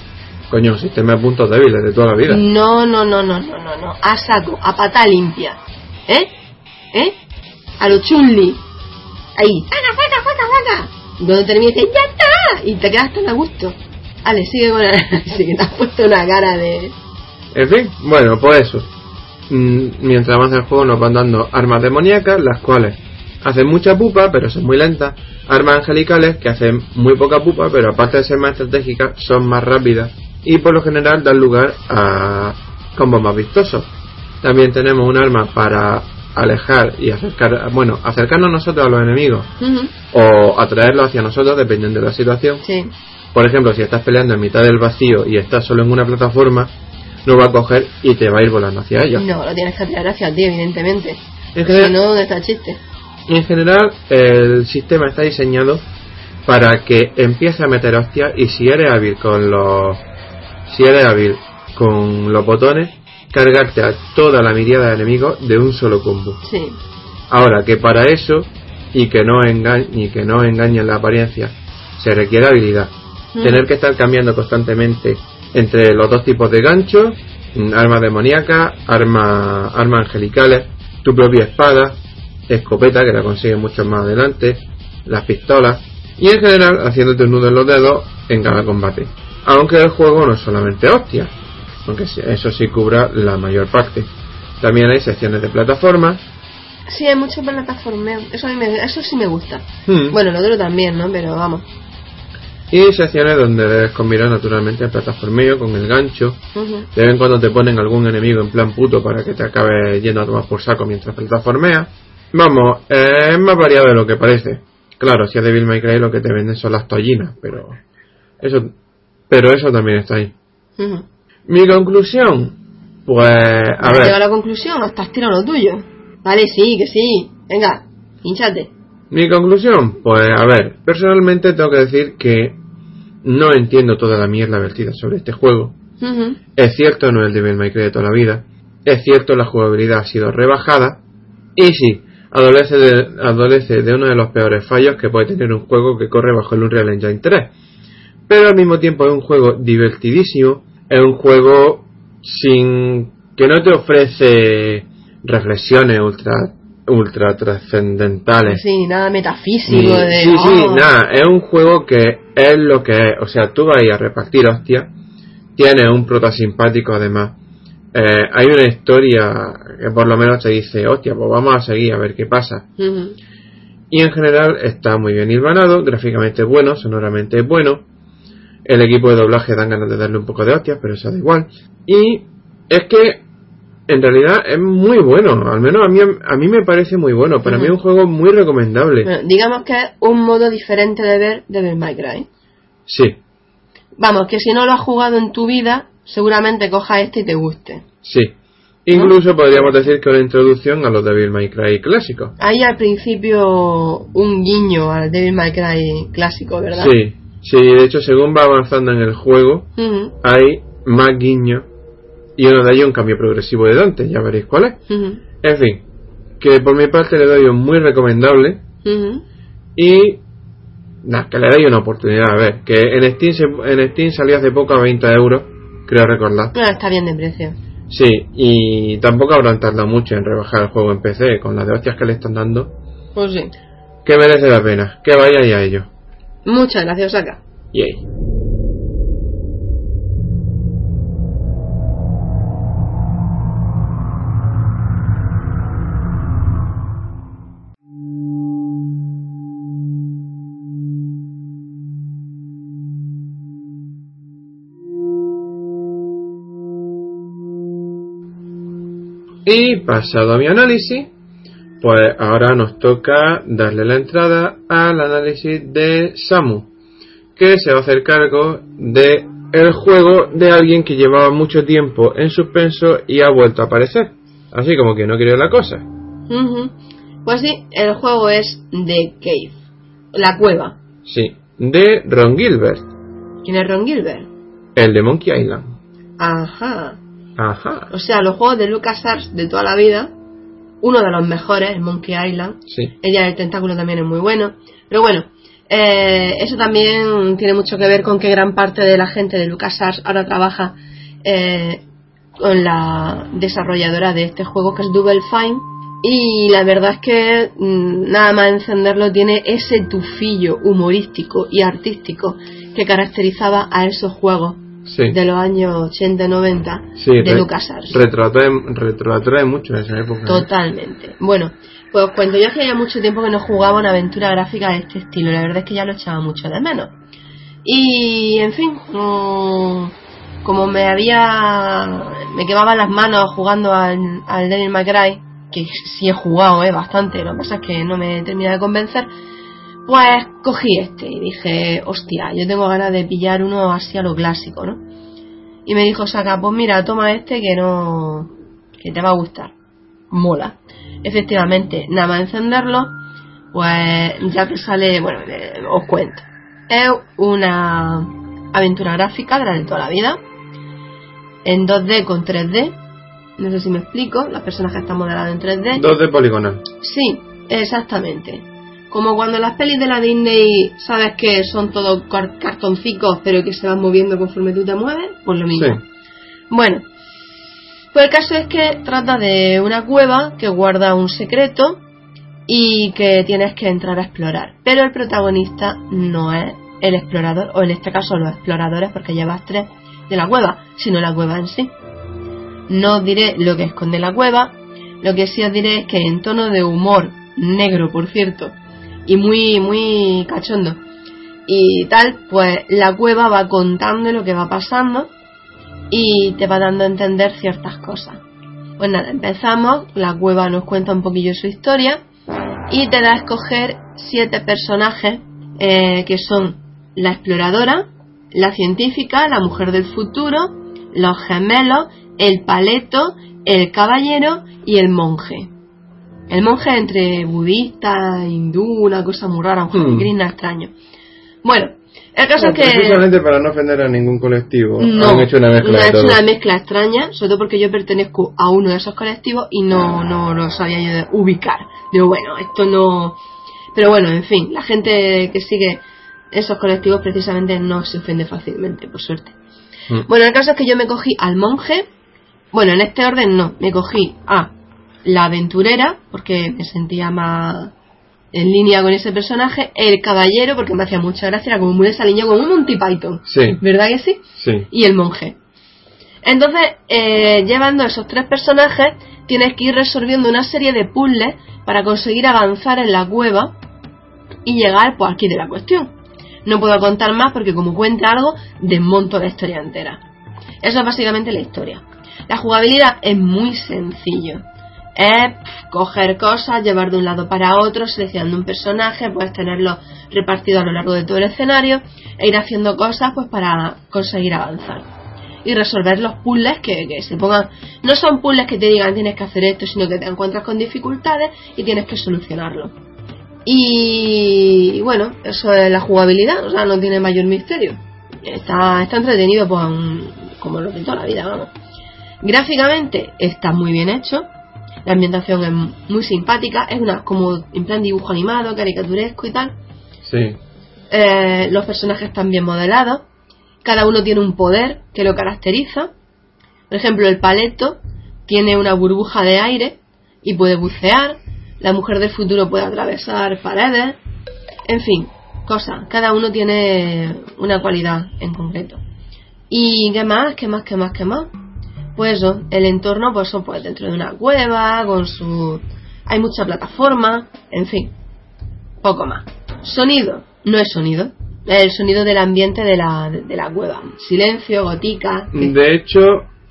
Coño, sistema de puntos débiles de toda la vida. No, no, no, no, no, no, no. A saco, a pata limpia. ¿Eh? ¿Eh? A lo chunli. Ahí. ¡Saca, saca, saca, saca! Cuando termina dice, ¡ya está! Y te quedas tan a gusto. Vale, sigue con. Sí, que te has puesto una cara de... En fin, bueno, pues eso. Mm, Mientras avanza el juego nos van dando armas demoníacas, las cuales hacen mucha pupa, pero son muy lentas. Armas angelicales, que hacen muy poca pupa, pero aparte de ser más estratégicas, son más rápidas. Y por lo general dan lugar a combos más vistosos. También tenemos un arma para alejar y acercar, bueno, acercarnos nosotros a los enemigos o atraerlos hacia nosotros, dependiendo de la situación. Sí. Por ejemplo, si estás peleando en mitad del vacío y estás solo en una plataforma, lo va a coger y te va a ir volando hacia ella. No, lo tienes que tirar hacia ti, evidentemente. En, Si general, no, ¿dónde está el chiste? en general, el sistema está diseñado para que empiece a meter hostias y si eres hábil con los si eres hábil con los botones, cargarte a toda la mirada de enemigos de un solo combo. Sí. Ahora que para eso y que no engañe y que no engañen la apariencia se requiere habilidad. Mm. Tener que estar cambiando constantemente entre los dos tipos de ganchos, mm, armas demoníacas, armas armas angelicales, tu propia espada, escopeta que la consigues mucho más adelante, las pistolas y en general haciéndote un nudo en los dedos en cada combate. Aunque el juego no es solamente hostia, aunque eso sí cubra la mayor parte. También hay secciones de plataformas Sí, hay mucho plataformeo. Eso, a mí me- eso sí me gusta. Hmm. Bueno, lo otro también, ¿no? Pero vamos. Y secciones donde debes combinar naturalmente el plataformeo con el gancho. Ujú. De vez en cuando te ponen algún enemigo en plan puto para que te acabe yendo a tomar por saco mientras plataformeas. Vamos, eh, es más variado de lo que parece. Claro, si es Devil May Cry lo que te venden son las tollinas, pero eso, pero eso también está ahí. Mi conclusión, pues, a ¿Has llegado a ver, la conclusión o estás tirando lo tuyo? Vale, sí, que sí. Venga, hinchate. mi conclusión, pues, a ver, personalmente tengo que decir que no entiendo toda la mierda vertida sobre este juego. Es cierto, no es el Devil May Cry de toda la vida. Es cierto, la jugabilidad ha sido rebajada. Y sí, adolece de, adolece de uno de los peores fallos que puede tener un juego que corre bajo el Unreal Engine 3. Pero al mismo tiempo es un juego divertidísimo, es un juego sin que no te ofrece reflexiones ultra ultra trascendentales. Sí, nada metafísico. Ni- de, sí, sí, nada, es un juego que es lo que es. O sea, tú vas a ir a repartir hostia, tienes un prota simpático además. Eh, hay una historia que por lo menos te dice, hostia, pues vamos a seguir a ver qué pasa. Y en general está muy bien hilvanado, gráficamente bueno, sonoramente bueno. El equipo de doblaje dan ganas de darle un poco de hostias, pero eso da igual. Y es que en realidad es muy bueno, al menos a mí, a mí me parece muy bueno. Para mí es un juego muy recomendable. Bueno, digamos que es un modo diferente de ver Devil May Cry. Sí, Vamos, que si no lo has jugado en tu vida, seguramente coja este y te guste. sí. Incluso podríamos decir que una introducción a los Devil May Cry clásicos. Hay al principio un guiño al Devil May Cry clásico, ¿verdad? Sí, sí, de hecho según va avanzando en el juego, hay más guiños y uno de ellos un cambio progresivo de Dante, ya veréis cuál es. En fin, que por mi parte le doy un muy recomendable y nada, que le doy una oportunidad a ver, que en Steam, se- en Steam salió hace poco a 20 euros, creo recordar. Ah, está bien de precio. Sí, y tampoco habrán tardado mucho en rebajar el juego en PC con las de hostias que le están dando, Pues sí. que merece la pena, que vayáis a ello. Muchas gracias, Osaka. Yay. Y pasado a mi análisis, pues ahora nos toca darle la entrada al análisis de Samu, que se va a hacer cargo de el juego de alguien que llevaba mucho tiempo en suspenso y ha vuelto a aparecer. Así como que no quería la cosa. Pues sí, el juego es The Cave. La cueva. Sí, de Ron Gilbert, ¿Quién es Ron Gilbert? el de Monkey Island. Ajá. Ajá, O sea, los juegos de LucasArts de toda la vida. Uno de los mejores, el Monkey Island. sí. El Día del Tentáculo también es muy bueno. Pero bueno, eh, eso también tiene mucho que ver con que gran parte de la gente de LucasArts ahora trabaja eh, con la desarrolladora de este juego que es Double Fine. Y la verdad es que mm, nada más encenderlo tiene ese tufillo humorístico y artístico que caracterizaba a esos juegos Sí, de los años 80 y 90 sí de re- LucasArts. retrotrae, retrotrae mucho esa época. Totalmente. Bueno, pues os cuento, yo hacía mucho tiempo que no jugaba una aventura gráfica de este estilo, la verdad es que ya lo echaba mucho de menos. Y, en fin, como me había... me quemaban las manos jugando al, al May Cry, que sí he jugado, eh, bastante, lo que pasa es que no me termina de convencer, pues cogí este y dije, hostia, yo tengo ganas de pillar uno así a lo clásico, ¿no? Y me dijo, saca, pues mira, toma este que no... que te va a gustar. Mola. Efectivamente, nada más encenderlo, pues ya que sale, bueno, eh, os cuento. Es una aventura gráfica de la de toda la vida, en 2D con 3D. No sé si me explico, las personas que están modeladas en 3D. 2D poligonal. Sí, exactamente. Como cuando las pelis de la Disney sabes que son todos car- cartoncicos pero que se van moviendo conforme tú te mueves, pues lo mismo. Sí. Bueno, pues el caso es que trata de una cueva que guarda un secreto y que tienes que entrar a explorar. Pero el protagonista no es el explorador, o en este caso los exploradores, porque llevas tres de la cueva, sino la cueva en sí. No os diré lo que esconde la cueva, lo que sí os diré es que en tono de humor negro, por cierto, y muy, muy cachondo, y tal, pues la cueva va contando lo que va pasando y te va dando a entender ciertas cosas. Pues nada, empezamos, la cueva nos cuenta un poquillo su historia y te da a escoger siete personajes eh, que son la exploradora, la científica, la mujer del futuro, los gemelos, el paleto, el caballero y el monje. El monje entre budista, hindú, una cosa muy rara, un Hmm. extraño. Bueno, el caso es que... Precisamente para no ofender a ningún colectivo, No, han hecho una mezcla no he hecho una mezcla extraña, sobre todo porque yo pertenezco a uno de esos colectivos y no, no lo sabía yo de ubicar. Digo, bueno, esto no... Pero bueno, en fin, la gente que sigue esos colectivos precisamente no se ofende fácilmente, por suerte. Mm. Bueno, el caso es que yo me cogí al monje, Bueno, en este orden no. Me cogí a la aventurera, porque me sentía más en línea con ese personaje. El caballero, porque me hacía mucha gracia, era como muy desaliñado, como un Monty Python. Sí. ¿Verdad que sí? Sí. Y el monje. Entonces, eh, llevando esos tres personajes, tienes que ir resolviendo una serie de puzzles para conseguir avanzar en la cueva y llegar, pues aquí de la cuestión. No puedo contar más porque como cuenta algo, desmonto la historia entera. Eso es básicamente la historia. La jugabilidad es muy sencillo. Es coger cosas, llevar de un lado para otro, seleccionando un personaje, puedes tenerlo repartido a lo largo de todo el escenario e ir haciendo cosas pues para conseguir avanzar. Y resolver los puzzles que, que se pongan. No son puzzles que te digan tienes que hacer esto, sino que te encuentras con dificultades y tienes que solucionarlo. Y bueno, eso es la jugabilidad, o sea, no tiene mayor misterio. Está, está entretenido, pues, como lo de toda la vida, vamos. Gráficamente está muy bien hecho, la ambientación es muy simpática, es una como en plan dibujo animado, caricaturesco y tal. Sí. Eh, los personajes están bien modelados, cada uno tiene un poder que lo caracteriza. Por ejemplo, el paleto tiene una burbuja de aire y puede bucear. La mujer del futuro puede atravesar paredes. En fin, cosas. Cada uno tiene una cualidad en concreto. ¿Y qué más? ¿Qué más? ¿Qué más? ¿Qué más? Pues eso, el entorno, pues eso, pues dentro de una cueva, con su... Hay mucha plataforma, en fin, poco más. Sonido, no es sonido, es el sonido del ambiente de la, de la cueva. Silencio, gotica, De hecho,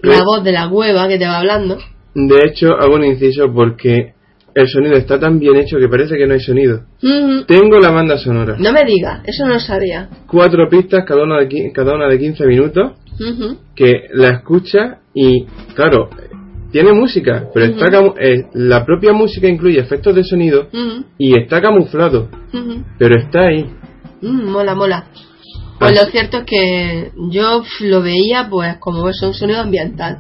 la voz de la cueva que te va hablando. de hecho hago un inciso porque el sonido está tan bien hecho que parece que no hay sonido. Tengo la banda sonora. no me digas, eso no lo sabía. Cuatro pistas, cada una de, cada una de 15 minutos, Ujú, que la escucha y, claro, tiene música, pero está eh, la propia música incluye efectos de sonido y está camuflado, pero está ahí. Mm, mola, mola. Pues Ah. lo cierto es que yo lo veía pues como eso, un sonido ambiental.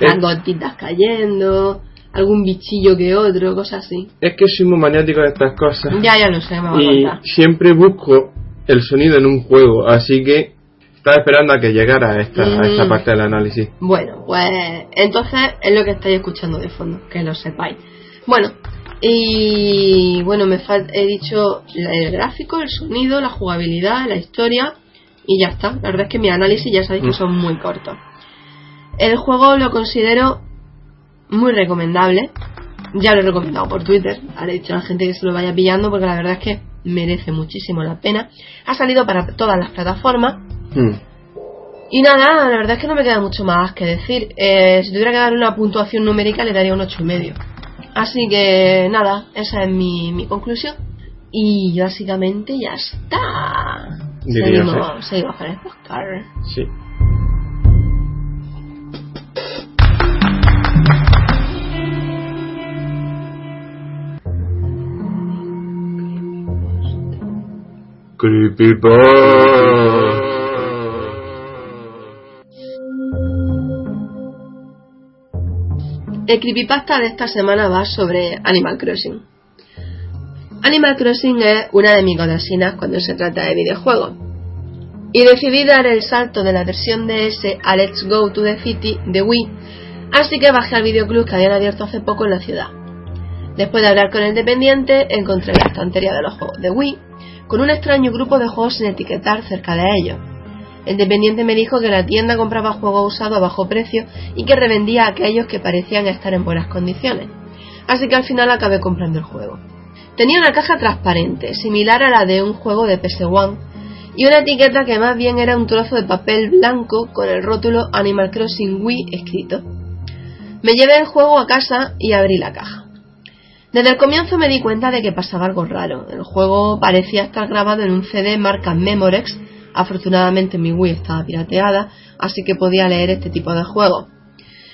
Las gotitas cayendo, algún bichillo que otro, cosas así. Es que soy muy maniático de estas cosas. Ya, ya lo sé, me a y siempre busco el sonido en un juego, así que estaba esperando a que llegara a esta, a esta parte del análisis. Bueno, pues entonces es lo que estáis escuchando de fondo, que lo sepáis. Bueno, y bueno, me he dicho el gráfico, el sonido, la jugabilidad, la historia y ya está. La verdad es que mi análisis ya sabéis que Mm. son muy cortos. El juego lo considero muy recomendable. Ya lo he recomendado por Twitter. Ahora he dicho a la gente que se lo vaya pillando porque la verdad es que merece muchísimo la pena. Ha salido para todas las plataformas. Hmm. Y nada, la verdad es que no me queda mucho más que decir. Eh, si tuviera que dar una puntuación numérica le daría un ocho y medio. Así que nada, esa es mi, mi conclusión. Y básicamente ya está. Seguimos, seguimos con el podcast. Sí. El creepypasta de esta semana va sobre Animal Crossing. Animal Crossing es una de mis golosinas cuando se trata de videojuegos. Y decidí dar el salto de la versión DS a Let's Go to the City de Wii, así que bajé al videoclub que habían abierto hace poco en la ciudad. Después de hablar con el dependiente, encontré la estantería de los juegos de Wii, con un extraño grupo de juegos sin etiquetar cerca de ellos. El dependiente me dijo que la tienda compraba juegos usados a bajo precio y que revendía a aquellos que parecían estar en buenas condiciones. Así que al final acabé comprando el juego. Tenía una caja transparente, similar a la de un juego de PS1, y una etiqueta que más bien era un trozo de papel blanco con el rótulo Animal Crossing Wii escrito. Me llevé el juego a casa y abrí la caja. Desde el comienzo me di cuenta de que pasaba algo raro. El juego parecía estar grabado en un CD marca Memorex. Afortunadamente mi Wii estaba pirateada, así que podía leer este tipo de juegos.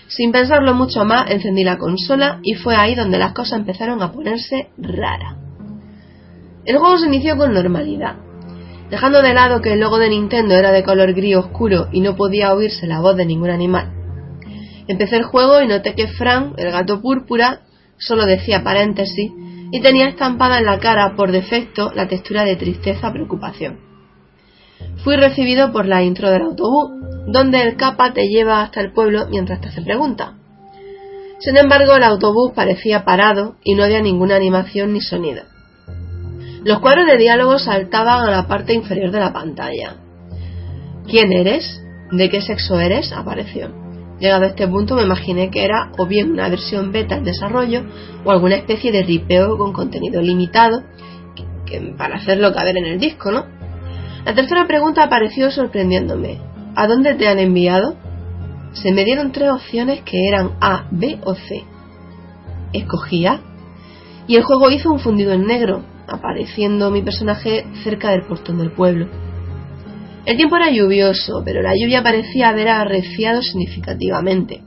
Sin pensarlo mucho más, encendí la consola y fue ahí donde las cosas empezaron a ponerse raras. El juego se inició con normalidad. Dejando de lado que el logo de Nintendo era de color gris oscuro y no podía oírse la voz de ningún animal. Empecé el juego y noté que Frank, el gato púrpura, solo decía paréntesis y tenía estampada en la cara por defecto la textura de tristeza preocupación. Fui recibido por la intro del autobús, donde el capa te lleva hasta el pueblo mientras te hace preguntas. Sin embargo, el autobús parecía parado y no había ninguna animación ni sonido. Los cuadros de diálogo saltaban a la parte inferior de la pantalla. ¿Quién eres? ¿De qué sexo eres? apareció. Llegado a este punto me imaginé que era o bien una versión beta en desarrollo o alguna especie de ripeo con contenido limitado para hacerlo caber en el disco, ¿no? La tercera pregunta apareció sorprendiéndome. ¿A dónde te han enviado? Se me dieron tres opciones que eran A, B o C. Escogí A y el juego hizo un fundido en negro, apareciendo mi personaje cerca del portón del pueblo. El tiempo era lluvioso, pero la lluvia parecía haber arreciado significativamente.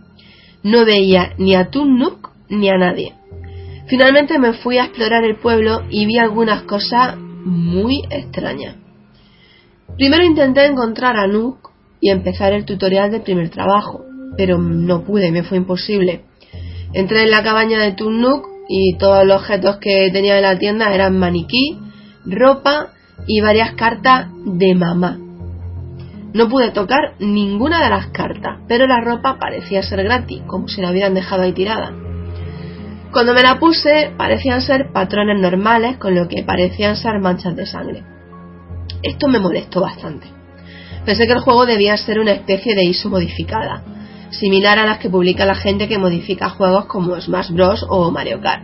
No veía ni a Tunnuk ni a nadie. Finalmente me fui a explorar el pueblo y vi algunas cosas muy extrañas. Primero intenté encontrar a Nook y empezar el tutorial del primer trabajo, pero no pude, me fue imposible. Entré en la cabaña de Tunnuk y todos los objetos que tenía en la tienda eran maniquí, ropa y varias cartas de mamá. No pude tocar ninguna de las cartas, pero la ropa parecía ser gratis, como si la hubieran dejado ahí tirada. Cuando me la puse, parecían ser patrones normales, con lo que parecían ser manchas de sangre. Esto me molestó bastante. Pensé que el juego debía ser una especie de ISO modificada, similar a las que publica la gente que modifica juegos como Smash Bros. o Mario Kart.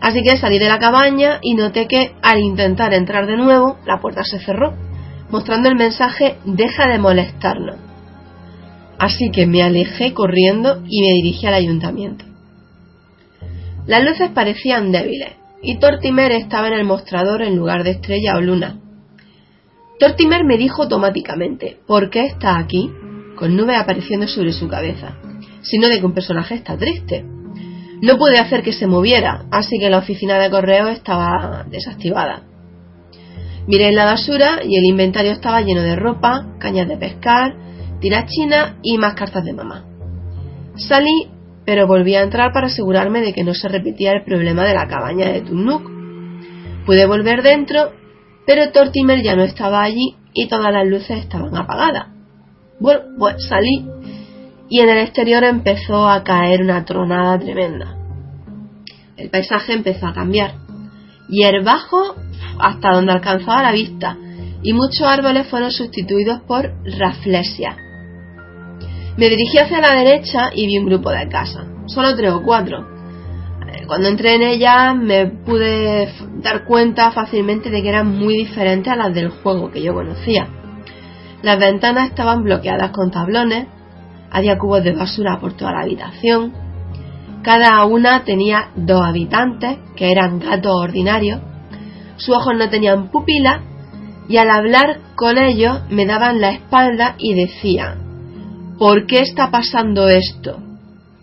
Así que salí de la cabaña y noté que al intentar entrar de nuevo, la puerta se cerró mostrando el mensaje deja de molestarnos. Así que me alejé corriendo y me dirigí al ayuntamiento. Las luces parecían débiles y Tortimer estaba en el mostrador en lugar de estrella o luna. Tortimer me dijo automáticamente, ¿por qué está aquí? con nubes apareciendo sobre su cabeza, sino de que un personaje está triste. No pude hacer que se moviera, así que la oficina de correo estaba desactivada. Miré en la basura y el inventario estaba lleno de ropa, cañas de pescar, tirachina y más cartas de mamá. Salí, pero volví a entrar para asegurarme de que no se repetía el problema de la cabaña de Tunnuk. Pude volver dentro, pero Tortimer ya no estaba allí y todas las luces estaban apagadas. Bueno, pues salí y en el exterior empezó a caer una tronada tremenda. El paisaje empezó a cambiar. Hierbajo hasta donde alcanzaba la vista, y muchos árboles fueron sustituidos por raflesia. Me dirigí hacia la derecha y vi un grupo de casas, solo tres o cuatro. Eh, cuando entré en ellas me pude dar cuenta fácilmente de que eran muy diferentes a las del juego que yo conocía. Las ventanas estaban bloqueadas con tablones, había cubos de basura por toda la habitación, cada una tenía dos habitantes, que eran gatos ordinarios, sus ojos no tenían pupila y al hablar con ellos me daban la espalda y decían, ¿por qué está pasando esto?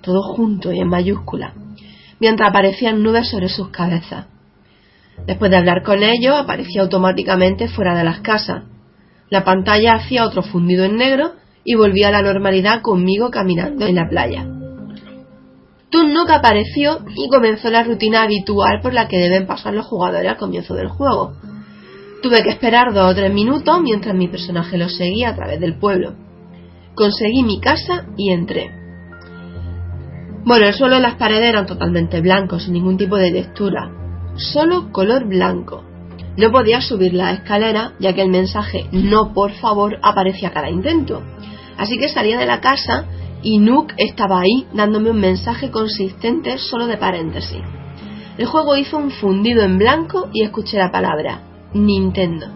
Todo junto y en mayúscula, mientras aparecían nubes sobre sus cabezas. Después de hablar con ellos, aparecía automáticamente fuera de las casas. La pantalla hacía otro fundido en negro y volvía a la normalidad conmigo caminando en la playa. Tunnuk apareció y comenzó la rutina habitual por la que deben pasar los jugadores al comienzo del juego. Tuve que esperar dos o tres minutos mientras mi personaje lo seguía a través del pueblo. Conseguí mi casa y entré. Bueno, el suelo y las paredes eran totalmente blancos, sin ningún tipo de textura, solo color blanco. No podía subir la escalera ya que el mensaje no por favor aparecía a cada intento. Así que salía de la casa y Nook estaba ahí dándome un mensaje consistente solo de paréntesis. El juego hizo un fundido en blanco y escuché la palabra Nintendo.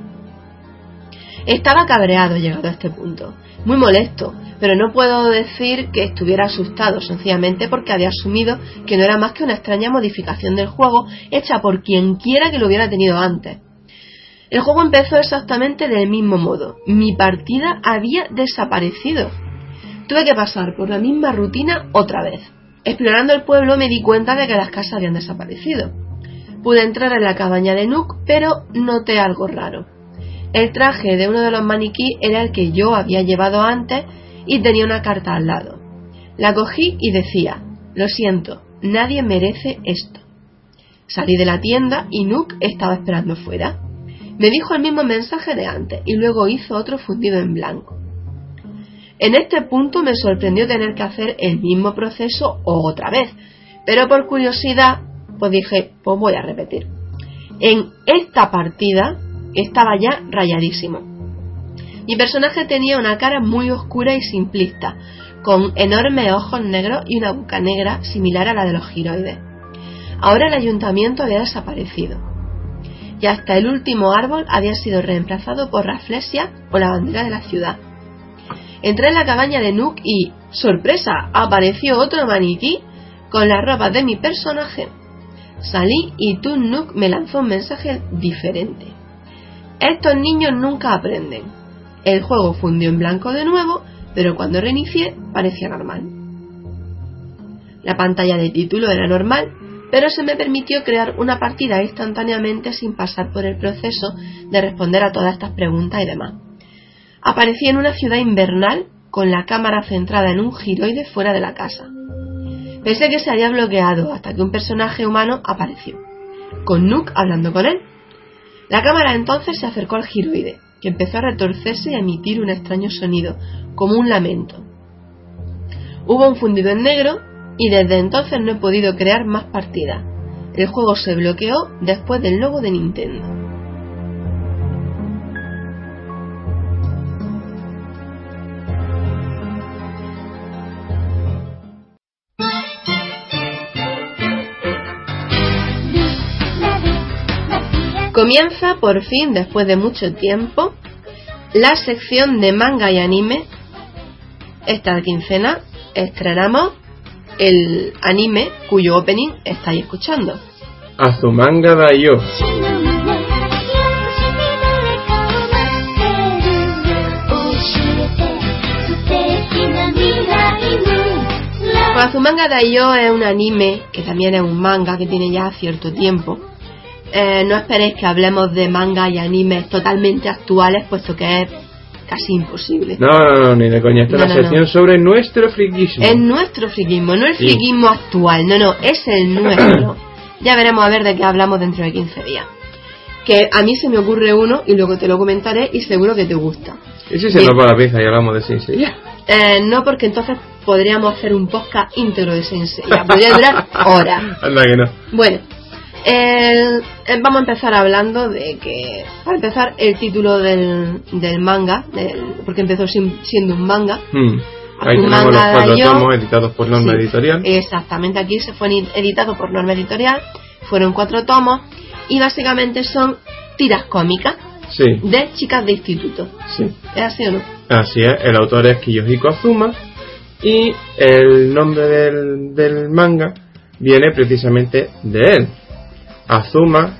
Estaba cabreado llegado a este punto, muy molesto, pero no puedo decir que estuviera asustado, sencillamente porque había asumido que no era más que una extraña modificación del juego hecha por quien quiera que lo hubiera tenido antes. El juego empezó exactamente del mismo modo. Mi partida había desaparecido Tuve que pasar por la misma rutina otra vez. Explorando el pueblo me di cuenta de que las casas habían desaparecido. Pude entrar en la cabaña de Nook, pero noté algo raro. El traje de uno de los maniquí era el que yo había llevado antes y tenía una carta al lado. La cogí y decía, lo siento, nadie merece esto. Salí de la tienda y Nook estaba esperando fuera. Me dijo el mismo mensaje de antes y luego hizo otro fundido en blanco. En este punto me sorprendió tener que hacer el mismo proceso otra vez, pero por curiosidad, pues dije, pues voy a repetir. En esta partida estaba ya rayadísimo. Mi personaje tenía una cara muy oscura y simplista, con enormes ojos negros y una boca negra similar a la de los giroides. Ahora el ayuntamiento había desaparecido. Y hasta el último árbol había sido reemplazado por Raflesia o la bandera de la ciudad. Entré en la cabaña de Nook y, sorpresa, apareció otro maniquí con la ropa de mi personaje. Salí y tú, Nook, me lanzó un mensaje diferente. Estos niños nunca aprenden. El juego fundió en blanco de nuevo, pero cuando reinicié parecía normal. La pantalla de título era normal, pero se me permitió crear una partida instantáneamente sin pasar por el proceso de responder a todas estas preguntas y demás. Aparecí en una ciudad invernal con la cámara centrada en un giroide fuera de la casa. Pensé que se había bloqueado hasta que un personaje humano apareció, con Nook hablando con él. La cámara entonces se acercó al giroide, que empezó a retorcerse y a emitir un extraño sonido, como un lamento. Hubo un fundido en negro y desde entonces no he podido crear más partidas. El juego se bloqueó después del logo de Nintendo. Comienza por fin, después de mucho tiempo, la sección de manga y anime. Esta quincena estrenamos el anime cuyo opening estáis escuchando. Azumanga Daioh. Pues Azumanga Daioh es un anime que también es un manga que tiene ya cierto tiempo. Eh, no esperéis que hablemos de manga y animes totalmente actuales, puesto que es casi imposible. No, no, no, ni de coña. Esta es No, la no, sección no. sobre nuestro friquismo. Es nuestro friquismo, no el Sí. friquismo actual, no, no, es el nuestro. ya veremos a ver de qué hablamos dentro de 15 días. Que a mí se me ocurre uno y luego te lo comentaré y seguro que te gusta. ¿Y si se nos va la pieza y hablamos de Saint Seiya? Eh, no, porque entonces podríamos hacer un podcast íntegro de Saint Seiya. Podría durar horas. Anda que no. Bueno, el- eh, vamos a empezar hablando de que, para empezar, el título del, del manga, del- porque empezó sin- siendo un manga. Hmm. Ahí Un tenemos los cuatro tomos editados por Norma Sí, Editorial. Exactamente, aquí se fue editado por Norma Editorial, fueron cuatro tomos y básicamente son tiras cómicas Sí, de chicas de instituto. sí. ¿Es así o no? Así es, el autor es Kiyohiko Azuma y el nombre del, del manga viene precisamente de él. Azuma,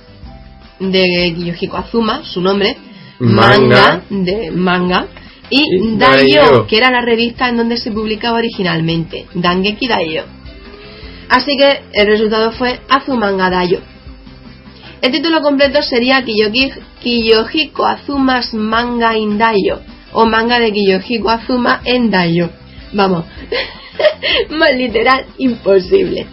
De Yoshiko Azuma, su nombre, Manga. de manga, y, Y Daio. que era la revista en donde se publicaba originalmente, Dangeki Daio. Así que el resultado fue Azumanga Daio. El título completo sería Kiyohiko Azuma's Manga in Daio, o manga de Kiyohiko Azuma en Daio. Vamos, más literal imposible.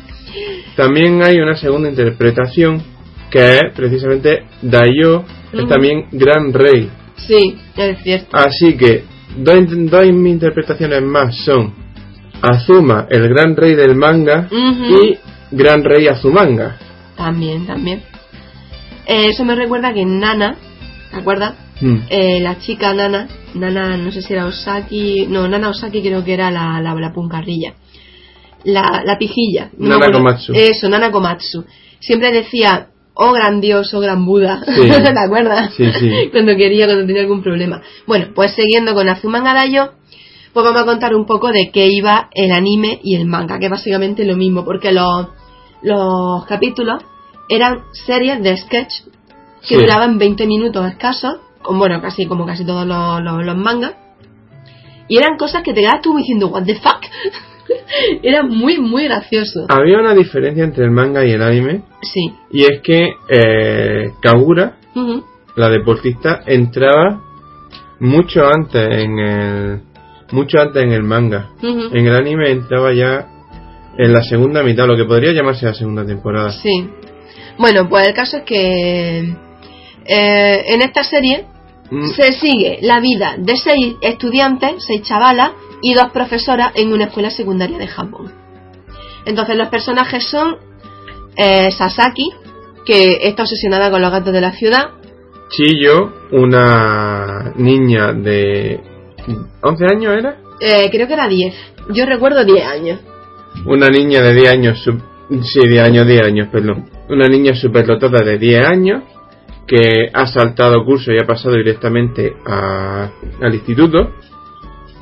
También hay una segunda interpretación que es precisamente Daio, es también Gran Rey. Sí, es cierto. Así que dos, dos interpretaciones más son Azuma, el gran rey del manga, y Gran Rey Azumanga. También, también. Eh, eso me recuerda que Nana, ¿te acuerdas? Hmm. Eh, la chica Nana, Nana, no sé si era Osaki, no, Nana Osaki creo que era la, la, la puncarrilla. La, la pijilla. no me Nana acuerdo. Komatsu. Eso, Nana Komatsu. Siempre decía, oh gran Dios, oh gran Buda. Sí. ¿Te acuerdas? Sí, sí. cuando quería, cuando tenía algún problema. Bueno, pues siguiendo con Azumanga Daioh, pues vamos a contar un poco de qué iba el anime y el manga, que es básicamente lo mismo, porque los, los capítulos eran series de sketch que Sí. duraban 20 minutos escasos, como, bueno, casi como casi todos los, los, los mangas, y eran cosas que te quedas tú diciendo, what the fuck, era muy, muy gracioso. Había una diferencia entre el manga y el anime, Sí. y es que eh, Kagura, la deportista, entraba mucho antes en el mucho antes en el manga. En el anime entraba ya en la segunda mitad, lo que podría llamarse la segunda temporada. Sí. Bueno, pues el caso es que eh, en esta serie Mm, se sigue la vida de seis estudiantes, seis chavalas y dos profesoras en una escuela secundaria de Japón. Entonces los personajes son eh, Sasaki, que está obsesionada con los gatos de la ciudad, Chiyo, una niña de 11 años era, eh, creo que era 10, yo recuerdo 10 años. una niña de 10 años, sub- sí, 10 años, 10 años, perdón, una niña superdotada de 10 años que ha saltado curso y ha pasado directamente a- al instituto.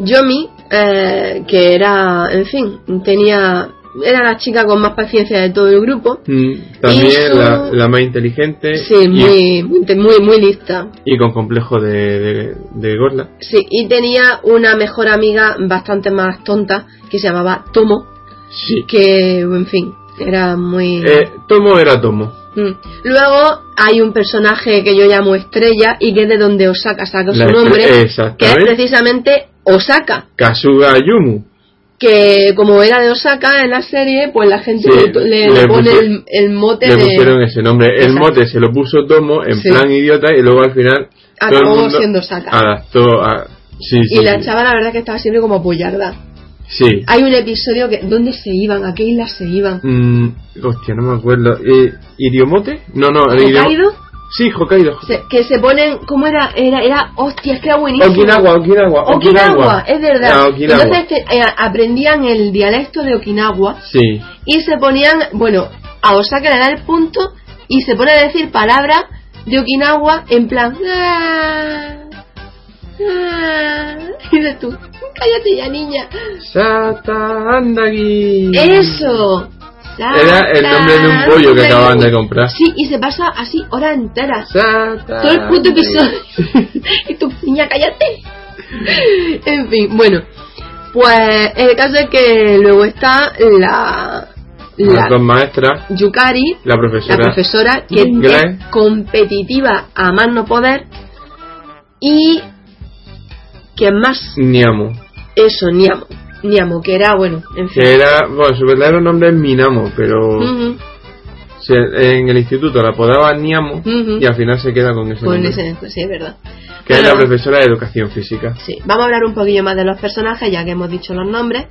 Yomi, eh, que era, en fin, tenía, era la chica con más paciencia de todo el grupo. Mm, También su- la, la más inteligente Sí, y, muy, muy, muy, lista. y con complejo de, de, de gorla. Sí, y tenía una mejor amiga bastante más tonta que se llamaba Tomo, Sí. que, en fin, era muy... Eh, Tomo era Tomo. Mm. Luego hay un personaje que yo llamo Estrella y que es de donde Osaka saca su La estre- nombre, que es precisamente Osaka. Kasuga Yumu. Que como era de Osaka en la serie, pues la gente Sí, le, le- le pone puso- el, el mote Le de... pusieron ese nombre. El mote se lo puso Tomo en Sí. plan idiota y luego al final Acabó mundo siendo Osaka. adaptó a... Sí, y la chava la verdad que estaba siempre como apoyarda. Sí. Hay un episodio que... ¿Dónde se iban? ¿A qué isla se iban? Mm, hostia, no me acuerdo. Eh, ¿Idiomote? No, no. ¿Hokkaido? Sí, Hokkaido. Se- que se ponen... ¿Cómo era? Era, era hostia, es que era buenísimo. Okinawa, Okinawa, Okinawa, es verdad. Ah, Okinawa. Entonces te- eh, aprendían el dialecto de Okinawa Sí. y se ponían, bueno, a Osaka le da el punto y se pone a decir palabras de Okinawa en plan. "Ah, ah", y dices tú, cállate ya niña. Sata Andagi. Eso. Era el nombre de un pollo que acaban de comprar. Sí, y se pasa así horas enteras. Sata Todo el puto episodio. y tú, niña, cállate. en fin, bueno. Pues el caso es que luego está la. Las dos La maestras, Yukari, la la profesora. profesora, que es competitiva a más no poder. Y. ¿Quién más? Niamo. Eso, Niamo. Niamo, que era, bueno, en fin. Que era, bueno, su verdadero nombre es Minamo, pero Ujú, se- en el instituto la apodaban Niamo Ujú. y al final se queda con ese Con nombre. ese, sí, es verdad. Que es la Bueno, profesora de educación física. Sí, vamos a hablar un poquillo más de los personajes, ya que hemos dicho los nombres.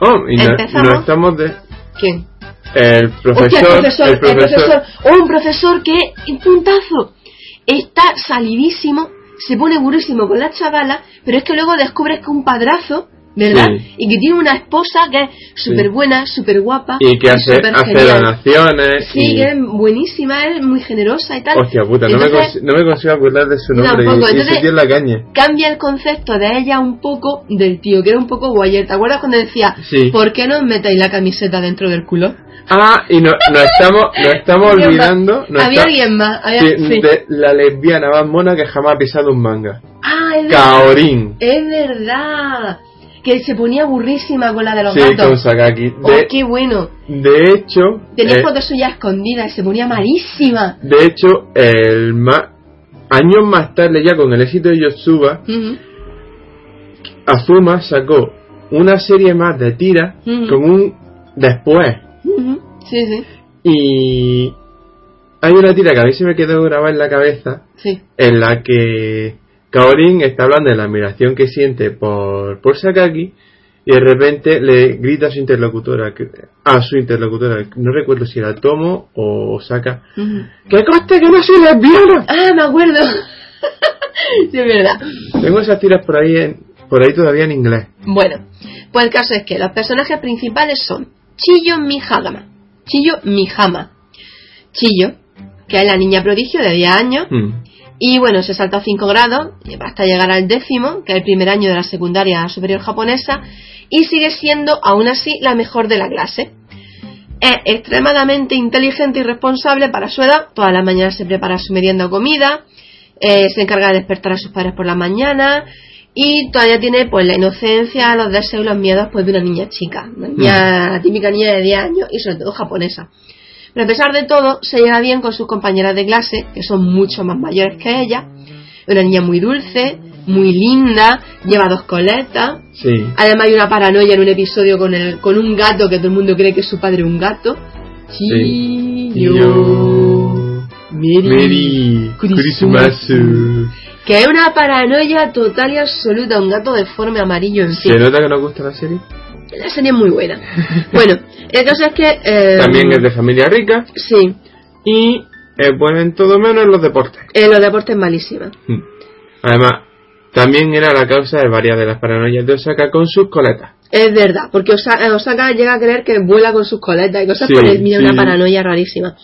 Oh, y no, Empezamos. no estamos de. ¿Quién? El profesor. Hostia, el profesor, el profesor. Oh, un profesor que, un puntazo, está salidísimo, se pone burísimo con la chavala, pero es que luego descubres que un padrazo, ¿verdad? Sí. Y que tiene una esposa que es súper buena, súper guapa. Y que hace, hace donaciones. Sí, y... que es buenísima, es muy generosa y tal. Hostia puta, no, me Entonces, no me consigo acordar de su nombre. Tampoco, y, y entonces- es la caña. cambia el concepto de ella un poco del tío, que era un poco guayer. ¿Te acuerdas cuando decía, Sí. ¿por qué no os metéis la camiseta dentro del culo? Ah, y no, nos estamos, nos estamos Alguien más. olvidando. nos Había está- alguien más. Había, sí, sí. de la lesbiana más mona que jamás ha pisado un manga. Ah, es verdad. Kaorin. Es verdad. Que se ponía burrísima con la de los Sí, gatos. con Sakaki. Oh, De, qué bueno. de hecho, Tenía eh, fotos suyas escondidas y se ponía malísima. de hecho, el ma- años más tarde, ya con el éxito de Yotsuba. Azuma sacó una serie más de tiras Ujú. con un después. Sí, sí. Y hay una tira que a mí se me quedó grabada en la cabeza Sí. en la que Kaorin está hablando de la admiración que siente por, por Sakaki y de repente le grita a su interlocutora, a su interlocutora, no recuerdo si era Tomo o Osaka, Ujú. ¡que coste que no soy lesbiana! Ah, me acuerdo. sí, es verdad. Tengo esas tiras por ahí, en- por ahí todavía en inglés. Bueno, pues el caso es que los personajes principales son Chiyo Mihagama. Chiyo Mihama. Chiyo, que es la niña prodigio de 10 años, Hmm. Y bueno, se saltó 5 grados hasta llegar al décimo, que es el primer año de la secundaria superior japonesa, y sigue siendo aún así la mejor de la clase. Es extremadamente inteligente y responsable para su edad, todas las mañanas se prepara su merienda o comida, eh, se encarga de despertar a sus padres por la mañana, y todavía tiene pues la inocencia, los deseos y los miedos pues de una niña chica, una niña, la típica niña de 10 años y sobre todo japonesa. Pero a pesar de todo, se lleva bien con sus compañeras de clase, que son mucho más mayores que ella. Una niña muy dulce, muy linda, lleva dos coletas. Sí. Además hay una paranoia en un episodio con, el, con un gato que todo el mundo cree que es su padre un gato. Sí. Kurisumasu. Que es una paranoia total y absoluta, un gato deforme amarillo, en fin. ¿Se nota que nos gusta la serie? La serie es muy buena. bueno, el caso es que... eh, También es de familia rica Sí, y es buena en todo menos en los deportes. en los deportes malísima. Mm. Además, también era la causa de varias de las paranoias de Osaka con sus coletas. Es verdad, porque Osa- eh, Osaka llega a creer que vuela con sus coletas y cosas Sí, por el sí. una paranoia rarísima.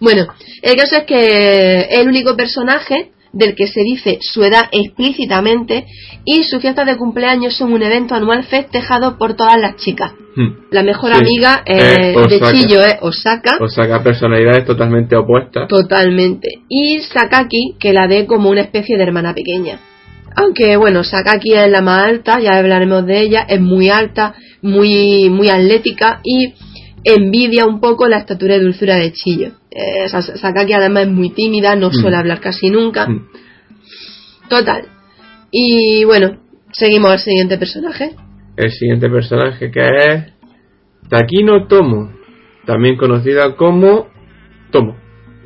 Bueno, el caso es que el único personaje del que se dice su edad explícitamente y sus fiestas de cumpleaños son un evento anual festejado por todas las chicas. Mm. La mejor Sí. amiga eh, Eh, de. Chillo es Osaka. Osaka personalidades totalmente opuestas. Totalmente. Y Sakaki, que la ve como una especie de hermana pequeña. Aunque bueno, Sakaki es la más alta, ya hablaremos de ella, es muy alta, muy, muy atlética y envidia un poco la estatura y dulzura de Chillo. Eh, Sa- Sakaki además es muy tímida, no suele Mm. hablar casi nunca. Mm. Total. Y bueno, seguimos al siguiente personaje. El siguiente personaje que es Takino Tomo, también conocida como Tomo.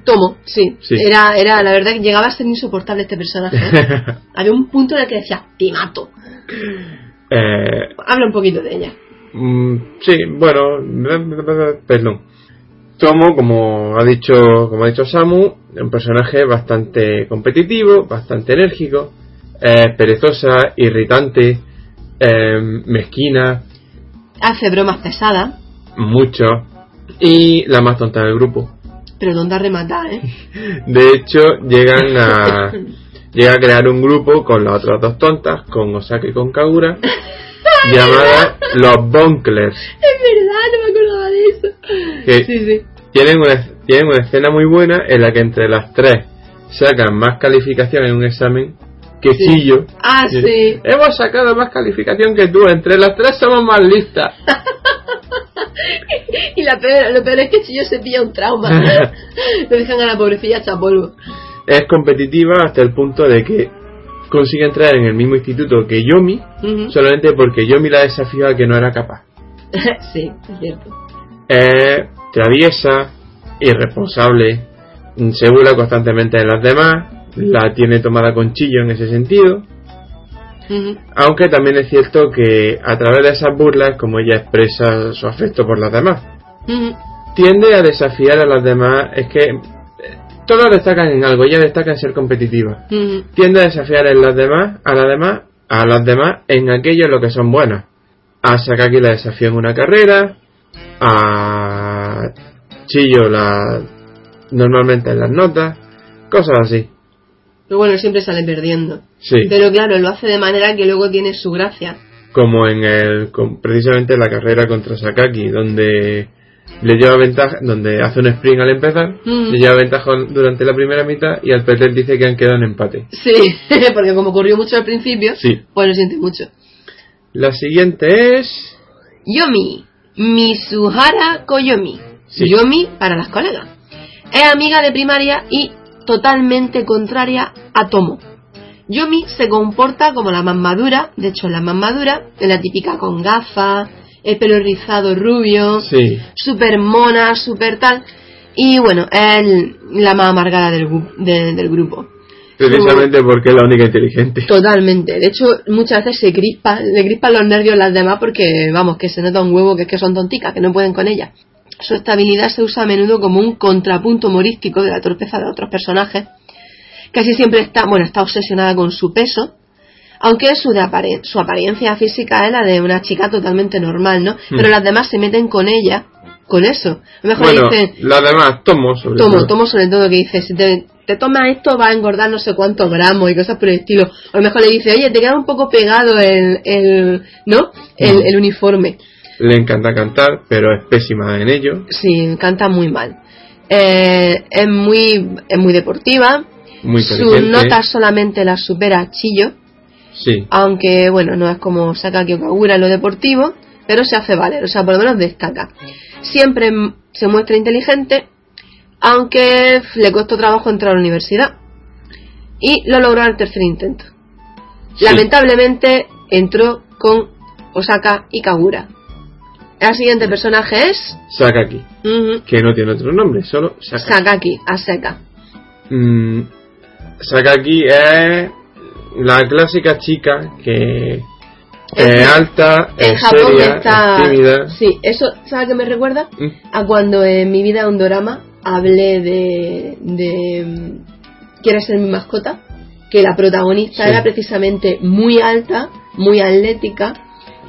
Tomo, sí. Sí. Era, era, la verdad que llegaba a ser insoportable este personaje. ¿eh? Había un punto en el que decía, te mato. Eh, Habla un poquito de ella. Mm, sí, bueno, perdón. Tomo, como ha dicho, como ha dicho Samu, es un personaje bastante competitivo, bastante enérgico, eh, perezosa, irritante, eh, mezquina, Hace bromas pesadas, mucho, y la más tonta del grupo. pero tonta rematada, ¿eh? De hecho, llegan a llega a crear un grupo con las otras dos tontas, con Osaka y con Kagura, llamada los Bonklers. Es verdad, no me acordaba de eso. Que Sí, sí. tienen una, tienen una escena muy buena en la que entre las tres sacan más calificación en un examen que Sí. Chillo. Ah, sí. Hemos sacado más calificación que tú, entre las tres somos más listas. Y la peor, lo peor es que Chillo se pilla un trauma. Lo dejan a la pobrecilla hecha polvo. Es competitiva hasta el punto de que consigue entrar en el mismo instituto que Yomi, solamente porque Yomi la desafió a que no era capaz. sí, es cierto. es traviesa, irresponsable, se burla constantemente de las demás, la tiene tomada con chillo en ese sentido, aunque también es cierto que a través de esas burlas, como ella expresa su afecto por las demás, tiende a desafiar a las demás, es que eh, todos destacan en algo, ella destaca en ser competitiva, tiende a desafiar en las demás, a las demás, a las demás en aquello en lo que son buenas. A Sakaki la desafío en una carrera, a Chillo la normalmente en las notas, cosas así. Pero bueno, siempre sale perdiendo. Sí, Pero claro, lo hace de manera que luego tiene su gracia. como en el con- precisamente la carrera contra Sakaki, donde le lleva ventaja, donde hace un sprint al empezar, Mm. le lleva ventaja durante la primera mitad y al perder dice que han quedado en empate. Sí, porque como corrió mucho al principio, Sí. pues lo siente mucho. La siguiente es Yomi, Mizuhara Koyomi. Sí. Yomi para las colegas. Es amiga de primaria y totalmente contraria a Tomo. Yomi se comporta como la más madura, de hecho la más madura, es la típica con gafas, el pelo rizado rubio, sí, súper mona, súper tal. Y bueno, es la más amargada del, de- del grupo. precisamente porque es la única inteligente. Totalmente. De hecho, muchas veces se crispa, le crispan los nervios las demás porque, vamos, que se nota un huevo que es que son tonticas, que no pueden con ella. Su estabilidad se usa a menudo como un contrapunto humorístico de la torpeza de otros personajes. Casi siempre está, bueno, está obsesionada con su peso, aunque su, de apare- su apariencia física es la de una chica totalmente normal, ¿no? Pero las demás se meten con ella, con eso. A lo mejor Bueno, dicen, las demás, tomo sobre Tomo, todo. tomo sobre todo que dice, si te, te tomas esto va a engordar no sé cuántos gramos y cosas por el estilo. A lo mejor le dice, oye, te queda un poco pegado el, el ¿no? El, Mm. el uniforme. Le encanta cantar, pero es pésima en ello. Sí, canta muy mal. Eh, es muy, es muy deportiva. Muy Sus notas solamente las supera Chillo, Sí, aunque bueno, no es como Sakaki Okagura en lo deportivo, pero se hace valer, o sea, por lo menos destaca. Siempre se muestra inteligente, aunque le costó trabajo entrar a la universidad. Y lo logró al tercer intento. Sí. Lamentablemente entró con Osaka y Kagura. El siguiente personaje es Sakaki, que no tiene otro nombre, solo Sakaki. Sakaki, Aseka. Mm, Sakaki es la clásica chica que Es alta, En es Japón seria, está... es tímida. Sí, eso, ¿sabes qué me recuerda? Mm. A cuando en mi vida un dorama hablé de... de mm, ¿Quieres ser mi mascota? Que la protagonista Sí. era precisamente muy alta, muy atlética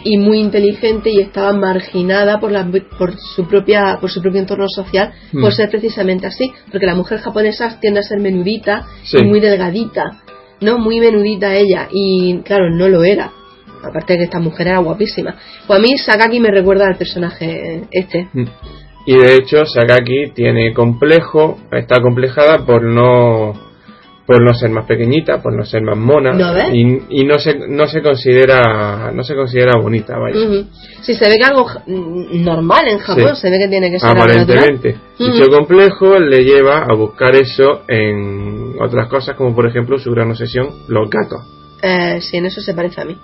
y muy inteligente y estaba marginada por, la, por, su, propia, por su propio entorno social Mm. por ser precisamente así. Porque la mujer japonesa tiende a ser menudita Sí. y muy delgadita, ¿no? Muy menudita ella y claro, no lo era. Aparte de que esta mujer era guapísima. Pues a mí Sakaki me recuerda al personaje este. Mm. Y de hecho, Sakaki tiene complejo, está complejada por no por no ser más pequeñita, por no ser más mona y, y no se no se considera no se considera bonita, vaya. Ujú. Sí, se ve que algo normal en Japón, Sí. se ve que tiene que ser. Aparentemente. Dicho complejo le lleva a buscar eso en otras cosas, como por ejemplo su gran obsesión, los gatos. Eh, sí, en eso se parece a mí.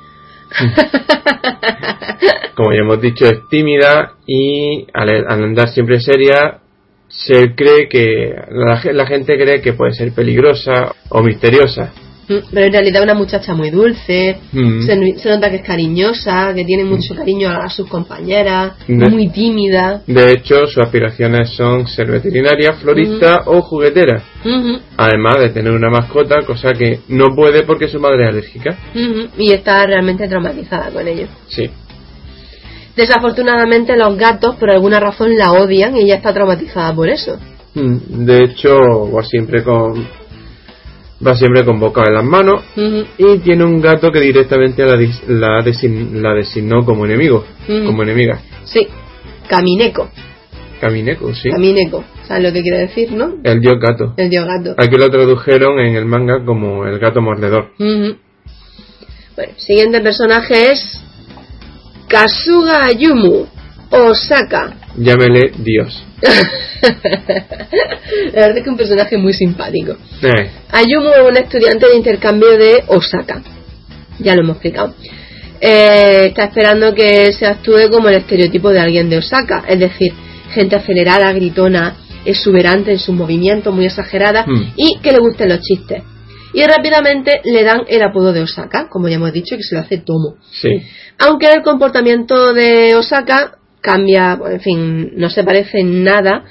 Como ya hemos dicho, es tímida y al, al andar siempre seria, se cree que la, la gente cree que puede ser peligrosa o misteriosa. Mm, Pero en realidad es una muchacha muy dulce, Mm. se, se nota que es cariñosa, que tiene mucho cariño a, a sus compañeras, muy tímida. De hecho, sus aspiraciones son ser veterinaria, florista o juguetera, además de tener una mascota, cosa que no puede porque su madre es alérgica. Y está realmente traumatizada con ello. Sí. Desafortunadamente los gatos por alguna razón la odian y ella está traumatizada por eso. Mm, De hecho, siempre con va siempre con bocado en las manos y tiene un gato que directamente la, la, design- la designó como enemigo, como enemiga. Sí, Camineko. Camineco, sí. Camineko. ¿Sabes lo que quiere decir, no? El dios gato. El dios gato. Aquí lo tradujeron en el manga como el gato mordedor. Ujú. Bueno, siguiente personaje es Kasuga Ayumu, Osaka. Llámele Dios. La verdad es que es un personaje muy simpático. Eh, Ayumu es un estudiante de intercambio de Osaka. Ya lo hemos explicado. Eh, está esperando que se actúe como el estereotipo de alguien de Osaka, es decir, gente acelerada, gritona, exuberante en sus movimientos, muy exagerada Hmm. y que le gusten los chistes. Y rápidamente le dan el apodo de Osaka, como ya hemos dicho, que se lo hace Tomo. sí. Aunque el comportamiento de Osaka cambia, en fin, no se parece en nada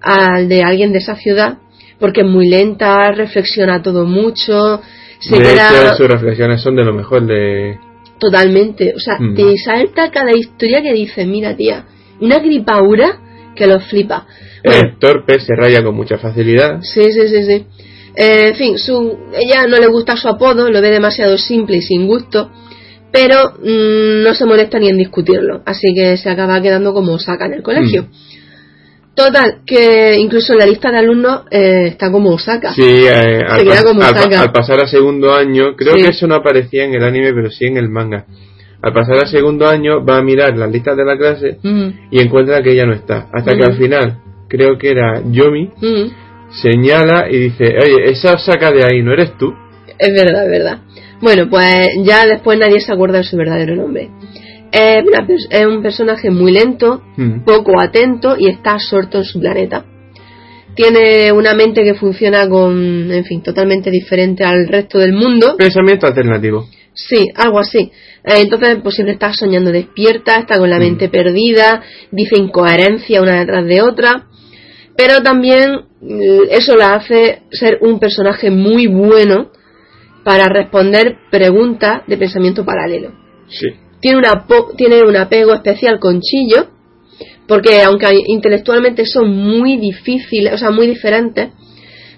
al de alguien de esa ciudad, porque es muy lenta, reflexiona todo mucho, se de queda hecho, sus reflexiones son de lo mejor de... totalmente, o sea, Mm. te salta cada historia que dice, mira tía, una gripaura que lo flipa. Bueno, Es torpe, se raya con mucha facilidad. Sí, sí, sí, sí. Eh, en fin, su, ella no le gusta su apodo, lo ve demasiado simple y sin gusto, pero mm, no se molesta ni en discutirlo, así que se acaba quedando como saca en el colegio. Mm. Total, que incluso en la lista de alumnos eh, está como Osaka. Sí, eh, al, queda como al al pasar a segundo año, creo Sí. que eso no aparecía en el anime, pero sí en el manga. Al pasar a segundo año va a mirar las listas de la clase Mm, y encuentra que ella no está. Hasta que Mm. al final, creo que era Yomi, señala y dice, oye, esa saca de ahí, ¿no eres tú? Es verdad, es verdad. Bueno, pues ya después nadie se acuerda de su verdadero nombre. Es, una es un personaje muy lento, Mm. poco atento y está absorto en su planeta. Tiene una mente que funciona con, en fin, totalmente diferente al resto del mundo. Pensamiento alternativo. Sí, algo así. Eh, Entonces, pues siempre está soñando despierta, está con la mente perdida, dice incoherencia una detrás de otra. Pero también mm, eso la hace ser un personaje muy bueno para responder preguntas de pensamiento paralelo Sí. tiene, una tiene un apego especial con Chillo, porque aunque intelectualmente son muy difíciles, o sea, muy diferentes,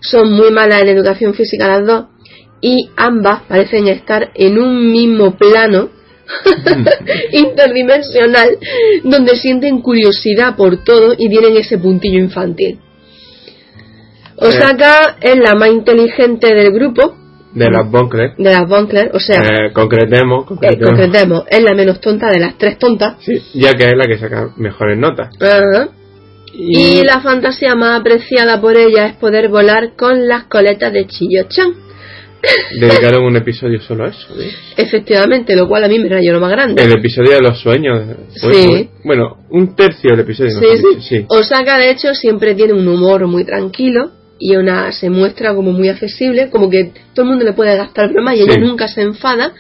son muy malas en educación física las dos, y ambas parecen estar en un mismo plano interdimensional donde sienten curiosidad por todo y tienen ese puntillo infantil. Osaka es la más inteligente del grupo, De las Bonkler. de las Bonkler, o sea, Eh, concretemos, eh, concretemos. concretemos, es la menos tonta de las tres tontas. Sí, ya que es la que saca mejores notas. Y la fantasía más apreciada por ella es poder volar con las coletas de Chiyo-chan. dedicaron un episodio solo a eso. ¿sí? Efectivamente, lo cual a mí me rayó lo más grande. El episodio de los sueños. Sí. Bueno, un tercio del episodio. Sí, sí. sí. Osaka, de hecho, siempre tiene un humor muy tranquilo, y una se muestra como muy accesible, como que todo el mundo le puede gastar bromas y ella Sí. nunca se enfada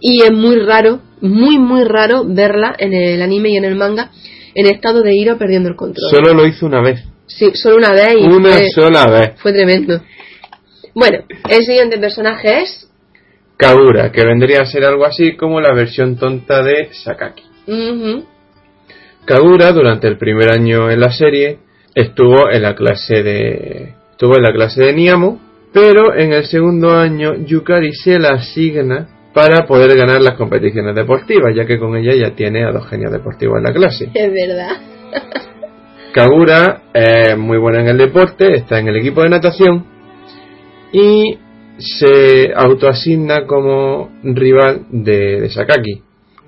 y es muy raro, muy muy raro verla en el anime y en el manga en estado de ira perdiendo el control. Solo lo hizo una vez. Sí, solo una vez y Una fue, sola vez. fue tremendo. Bueno, el siguiente personaje es Kagura, que vendría a ser algo así como la versión tonta de Sakaki. ujú, Kagura, durante el primer año en la serie, estuvo en la clase de. Estuvo en la clase de Niamo, pero en el segundo año Yukari se la asigna para poder ganar las competiciones deportivas, ya que con ella ya tiene a dos genios deportivos en la clase. es verdad. Kagura es muy buena en el deporte, está en el equipo de natación y se autoasigna como rival de, de Sakaki.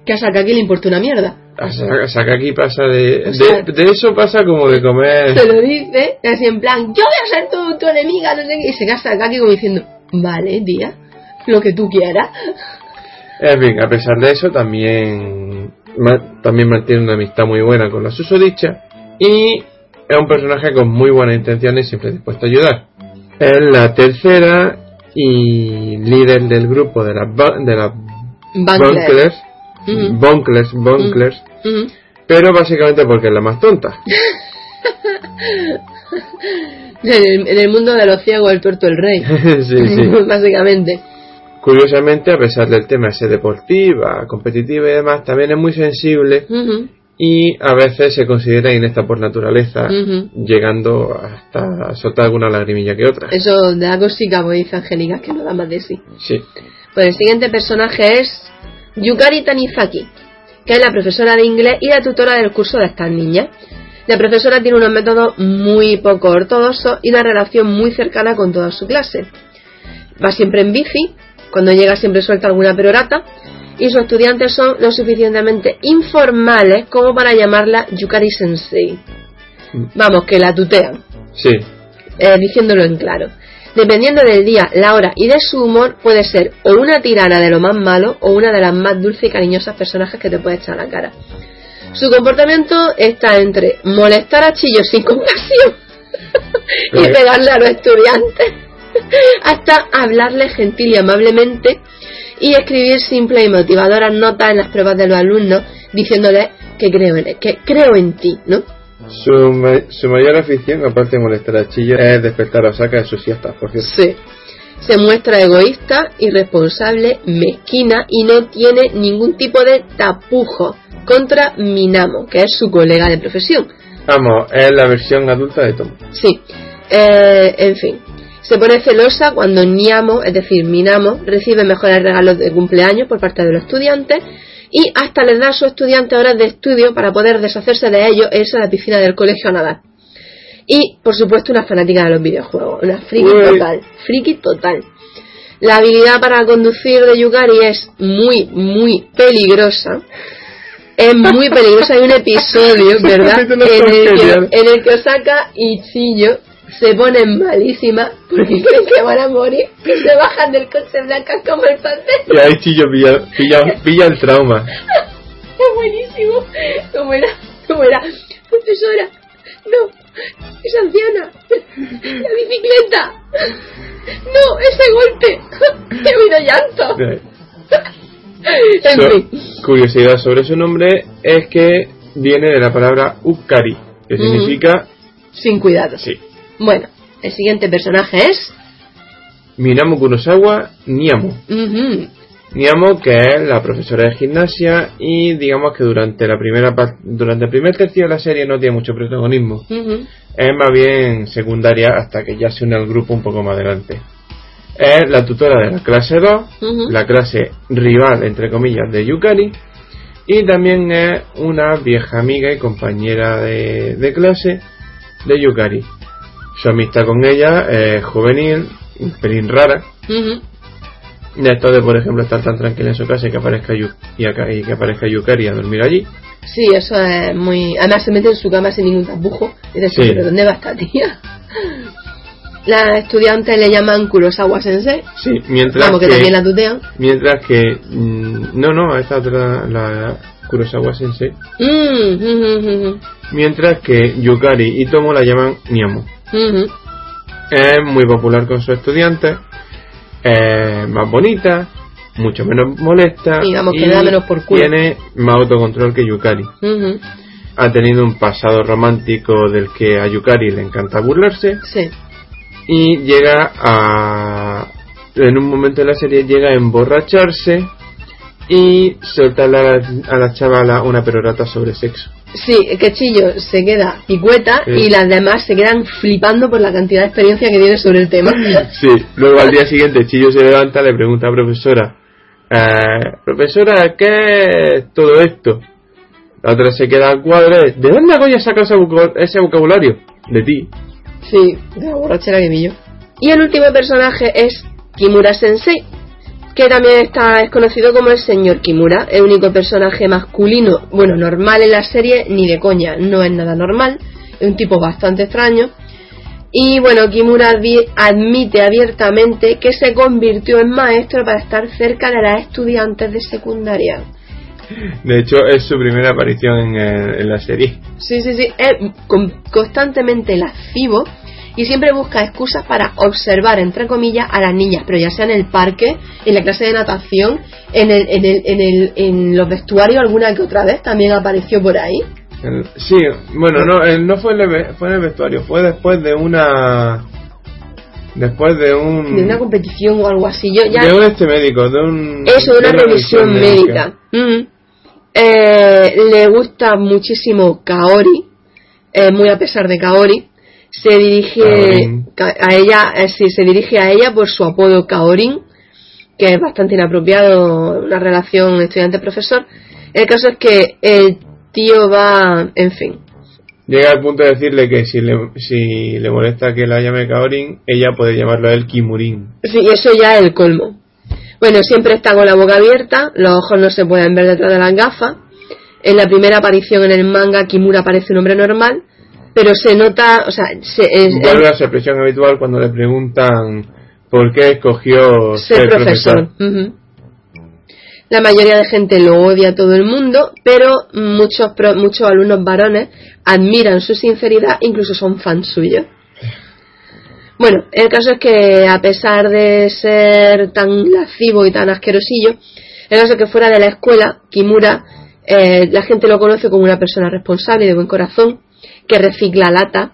Que a Sakaki le importa una mierda. A Sa- Sakaki pasa de, O sea- de, de eso pasa como de comer Se lo dice, así en plan, yo voy a ser tu, tu enemiga, no sé qué. Y se casa Sakaki como diciendo, vale, tía, lo que tú quieras. En fin, a pesar de eso, también, también mantiene una amistad muy buena con la susodicha y es un personaje con muy buenas intenciones y siempre dispuesto a ayudar. Es la tercera y líder del grupo de las de las Bunklers, Ujú. pero básicamente porque es la más tonta. En el, en el mundo de los ciegos, el tuerto el rey. sí, sí. Básicamente. Curiosamente, a pesar del tema ese deportiva, competitiva y demás, también es muy sensible y a veces se considera inesta por naturaleza, llegando hasta soltar alguna lagrimilla que otra. Eso de la cosica, como dice Angélica, que no da más de sí. Sí. Pues el siguiente personaje es Yukari Tanizaki, que es la profesora de inglés y la tutora del curso de estas niñas. La profesora tiene unos métodos muy poco ortodoxos y una relación muy cercana con toda su clase. Va siempre en bici, cuando llega siempre suelta alguna perorata, y sus estudiantes son lo suficientemente informales como para llamarla Yukari Sensei. Vamos, que la tutean Sí. eh, diciéndolo en claro. Dependiendo del día, la hora y de su humor, puede ser o una tirana de lo más malo o una de las más dulces y cariñosas personajes que te puede echar a la cara. Su comportamiento está entre molestar a chillos sin compasión y pegarle a los estudiantes, hasta hablarle gentil y amablemente y escribir simples y motivadoras notas en las pruebas de los alumnos diciéndoles que creo en, que creo en ti, ¿no? Su, ma- su mayor afición, aparte de molestar a Chillo, es despertar a Osaka de sus siestas, por cierto. Sí. Se muestra egoísta, irresponsable, mezquina y no tiene ningún tipo de tapujo contra Minamo, que es su colega de profesión. Vamos, es la versión adulta de Tom. Sí. Eh, en fin. Se pone celosa cuando Niamo, es decir, Minamo, recibe mejores regalos de cumpleaños por parte de los estudiantes y hasta les da a sus estudiantes horas de estudio para poder deshacerse de ellos e irse a la piscina del colegio a nadar. Y, por supuesto, una fanática de los videojuegos, una friki Uy. total, friki total. La habilidad para conducir de Yukari es muy, muy peligrosa. Es muy peligrosa. Hay un episodio, ¿verdad? En el, que, en el que Osaka y Chillo se ponen malísimas porque creen que van a morir y se bajan del coche blanca como el pastel. Y ahí Chillo pilla, pilla, pilla el trauma. Es buenísimo. ¿Cómo era? ¿Cómo era? Profesora, no, es anciana. La bicicleta. No, ese golpe. He oído llanto. En so- fin. curiosidad sobre su nombre es que viene de la palabra Ukari, que Mm. significa Sin cuidado. sí. Bueno, el siguiente personaje es. Minamo Kurosawa Niamo. Ujú, Niamo, que es la profesora de gimnasia y digamos que durante la primera durante el primer tercio de la serie no tiene mucho protagonismo. Es más bien secundaria hasta que ya se une al grupo un poco más adelante. Es la tutora de la clase 2, Ujú. la clase rival, entre comillas, de Yukari. Y también es una vieja amiga y compañera de, de clase de Yukari. Su amistad con ella es juvenil, un pelín rara. Ujú. De esto de, por ejemplo, estar tan tranquila en su casa y que aparezca, Yu- y acá- y que aparezca Yukari a dormir allí. Sí, eso es muy. Además, se mete en su cama sin ningún tapujo. Y dice, Sí. ¿pero dónde va esta tía? Las estudiantes le llaman Kurosawa Sensei. Sí, mientras Vamos, que, que, también la tutean. mientras que mm, no, no, esta otra la Kurosawa Sensei. Mm, Mientras que Yukari y Tomo la llaman Ujú. Es muy popular con sus estudiantes, es más bonita, mucho menos molesta le da menos por culo. tiene más autocontrol que Yukari. Ha tenido un pasado romántico del que a Yukari le encanta burlarse Sí. y llega a en un momento de la serie llega a emborracharse y soltarle a la, a la chavala una perorata sobre sexo. Sí, que Chillo se queda picueta Sí. y las demás se quedan flipando por la cantidad de experiencia que tiene sobre el tema. Sí, luego al día siguiente Chillo se levanta, le pregunta a la profesora, eh, profesora, ¿qué es todo esto? La otra se queda al cuadro, ¿de dónde coño voca- ese vocabulario? De ti. Sí, de la borrachera que vi yo. Y el último personaje es Kimura Sensei, que también está, es conocido como el señor Kimura, el único personaje masculino, bueno, normal en la serie, ni de coña, no es nada normal, es un tipo bastante extraño. Y bueno, Kimura admite abiertamente que se convirtió en maestro para estar cerca de las estudiantes de secundaria. De hecho, es su primera aparición en, en la serie. Sí, sí, sí, es con- constantemente lascivo y siempre busca excusas para observar, entre comillas, a las niñas, pero ya sea en el parque, en la clase de natación, en, el, en, el, en, el, en los vestuarios alguna que otra vez también apareció por ahí. Sí, bueno, no, el- no fue en, el, fue en el vestuario, fue después de una... Después de un... De una competición o algo así. Yo ya de un este médico, de un... Eso, de una revisión médica. Mm. Eh, le gusta muchísimo Kaori, eh, muy a pesar de Kaori. Se dirige Kaorin. a ella, eh, sí, se dirige a ella por su apodo Kaorin, que es bastante inapropiado una relación estudiante-profesor. El caso es que el tío va, en fin, Llega al punto de decirle que si le, si le molesta que la llame Kaorin, ella puede llamarlo a él Kimurin. Sí, eso ya es el colmo. Bueno, siempre está con la boca abierta, los ojos no se pueden ver detrás de las gafas. En la primera aparición en el manga, Kimura parece un hombre normal, pero se nota, o sea, se, es- Vuelve a su expresión habitual cuando le preguntan por qué escogió ser ser, profesor. Ujú. La mayoría de gente lo odia a todo el mundo, pero muchos, pro- muchos alumnos varones admiran su sinceridad, incluso son fans suyos. Bueno, el caso es que a pesar de ser tan lascivo y tan asquerosillo, el caso es que fuera de la escuela, Kimura, eh, la gente lo conoce como una persona responsable y de buen corazón, que recicla lata,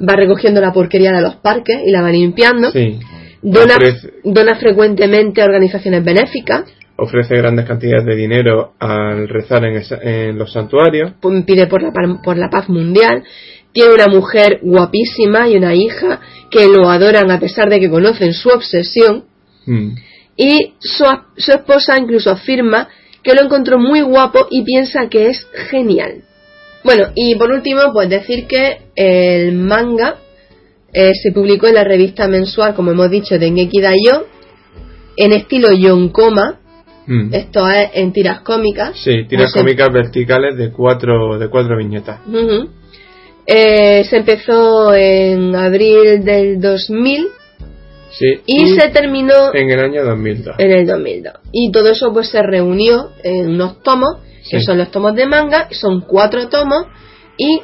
va recogiendo la porquería de los parques y la va limpiando, Sí. dona, Ofrece- dona frecuentemente a organizaciones benéficas, Ofrece grandes cantidades de dinero al rezar en, esa- en los santuarios. pide por la, por la paz mundial, tiene una mujer guapísima y una hija que lo adoran a pesar de que conocen su obsesión, Mm. y su, su esposa incluso afirma que lo encontró muy guapo y piensa que es genial. Bueno, y por último, pues decir que el manga eh, se publicó en la revista mensual, como hemos dicho, de Ngeki Dayo, en estilo Yonkoma, Mm. esto es en tiras cómicas. Sí, tiras cómicas verticales de cuatro, de cuatro viñetas. Eh, se empezó en abril del 2000 Sí. y se terminó en el año 2002. en el 2002. Y todo eso pues se reunió en unos tomos, que son los tomos de manga, son cuatro tomos y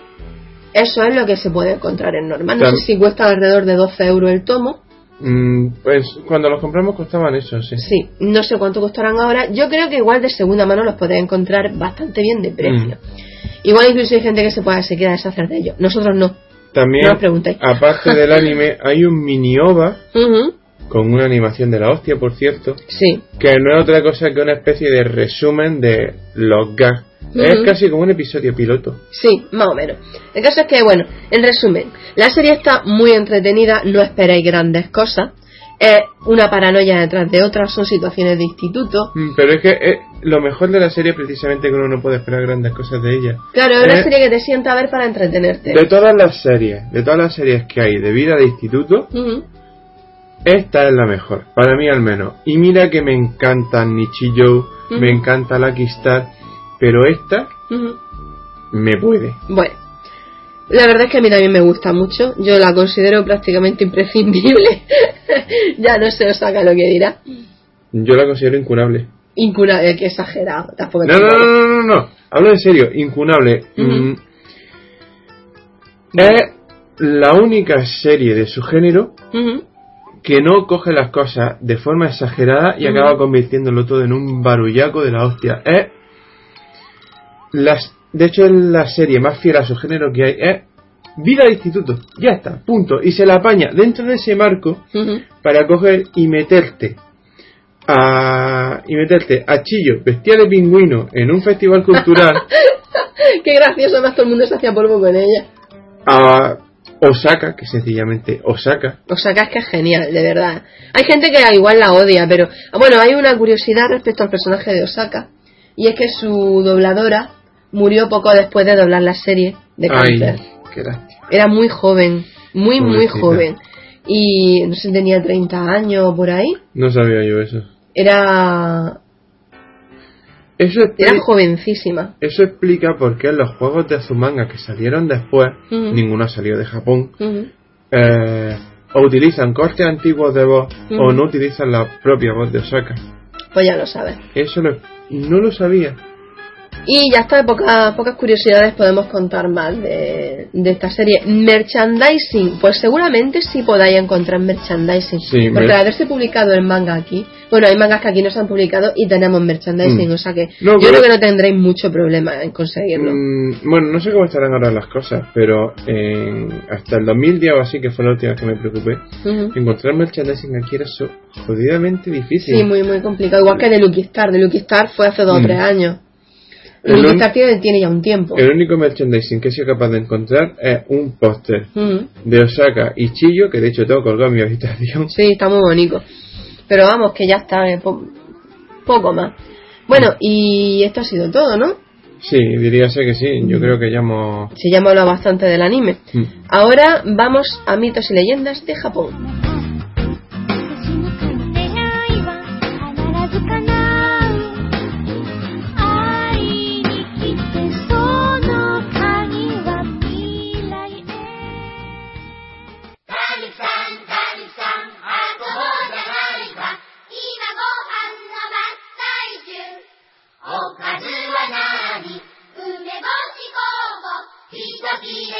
eso es lo que se puede encontrar en normal. No Tam- sé si cuesta alrededor de 12 euros el tomo. Mm, pues cuando los compramos costaban eso, sí. Sí, no sé cuánto costarán ahora. Yo creo que igual de segunda mano los podéis encontrar bastante bien de precio. Igual incluso hay gente que se, pueda, se quiera deshacer de ellos. Nosotros no. También, No aparte del anime, hay un mini ova Ujú, con una animación de la hostia, por cierto, Sí. que no es otra cosa que una especie de resumen de los gags. Es casi como un episodio piloto. Sí, más o menos. El caso es que, bueno, en resumen, la serie está muy entretenida, no esperéis grandes cosas. Es una paranoia detrás de otra, son situaciones de instituto. Mm, Pero es que eh, lo mejor de la serie es precisamente que uno no puede esperar grandes cosas de ella. Claro, es una Eh, serie que te sienta a ver para entretenerte. De todas las series, de todas las series que hay de vida de instituto. Esta es la mejor, para mí al menos. Y mira que me encantan Nichijou, Ujú. me encanta Lucky Star, pero esta me puede. Bueno, la verdad es que a mí también me gusta mucho. Yo la considero prácticamente imprescindible. ya no se os saca lo que dirá. Yo la considero incunable. Incurable, que exagerado. Tampoco No, no, no, no, no, no. Hablo en serio, incunable. Mm, es la única serie de su género. Que no coge las cosas de forma exagerada y acaba convirtiéndolo todo en un barullaco de la hostia. Es las, de hecho es la serie más fiel a su género que hay. Es vida de instituto. Ya está, punto. Y se la apaña dentro de ese marco para coger y meterte a y meterte a Chillo, bestia de pingüino en un festival cultural Qué gracioso, más todo el mundo se hacía polvo con ella. a Osaka, que sencillamente Osaka. O sea, que es que es genial, de verdad. Hay gente que igual la odia, pero bueno, hay una curiosidad respecto al personaje de Osaka. Y es que su dobladora murió poco después de doblar la serie de cáncer. Era muy joven, muy, muy Pobrecita. joven. Y no sé, tenía 30 años o por ahí. No sabía yo eso. Era, Eso era explica, jovencísima. eso explica por qué los juegos de Azumanga que salieron después, ninguno salió de Japón, eh, o utilizan cortes antiguos de voz o no utilizan la propia voz de Osaka. Pues ya lo sabes. Eso lo- no lo sabía. Y ya está, pocas, pocas curiosidades podemos contar más de, de esta serie. Merchandising, pues seguramente sí podáis encontrar merchandising. Sí, porque al haberse publicado el manga aquí, bueno, hay mangas que aquí no se han publicado y tenemos merchandising, Mm. o sea que No, yo pero- creo que no tendréis mucho problema en conseguirlo. Mm, bueno, no sé cómo estarán ahora las cosas, pero en- hasta el 2010 o así, que fue la última vez que me preocupé, encontrar merchandising aquí era so- jodidamente difícil. Sí, muy, muy complicado. Igual que de Lucky Star. De Lucky Star fue hace dos o Mm. tres años. El Lucky un- Star tiene, tiene ya un tiempo. El único merchandising que he sido capaz de encontrar es un póster Ujú. de Osaka y Chillo, que de hecho tengo colgado en mi habitación. Sí, está muy bonito. Pero vamos, que ya está, eh, po- poco más. Bueno, y esto ha sido todo, ¿no? Sí, diría ser que sí. Yo creo que ya hemos... Se ya hemos hablado bastante del anime. Mm. Ahora vamos a mitos y leyendas de Japón.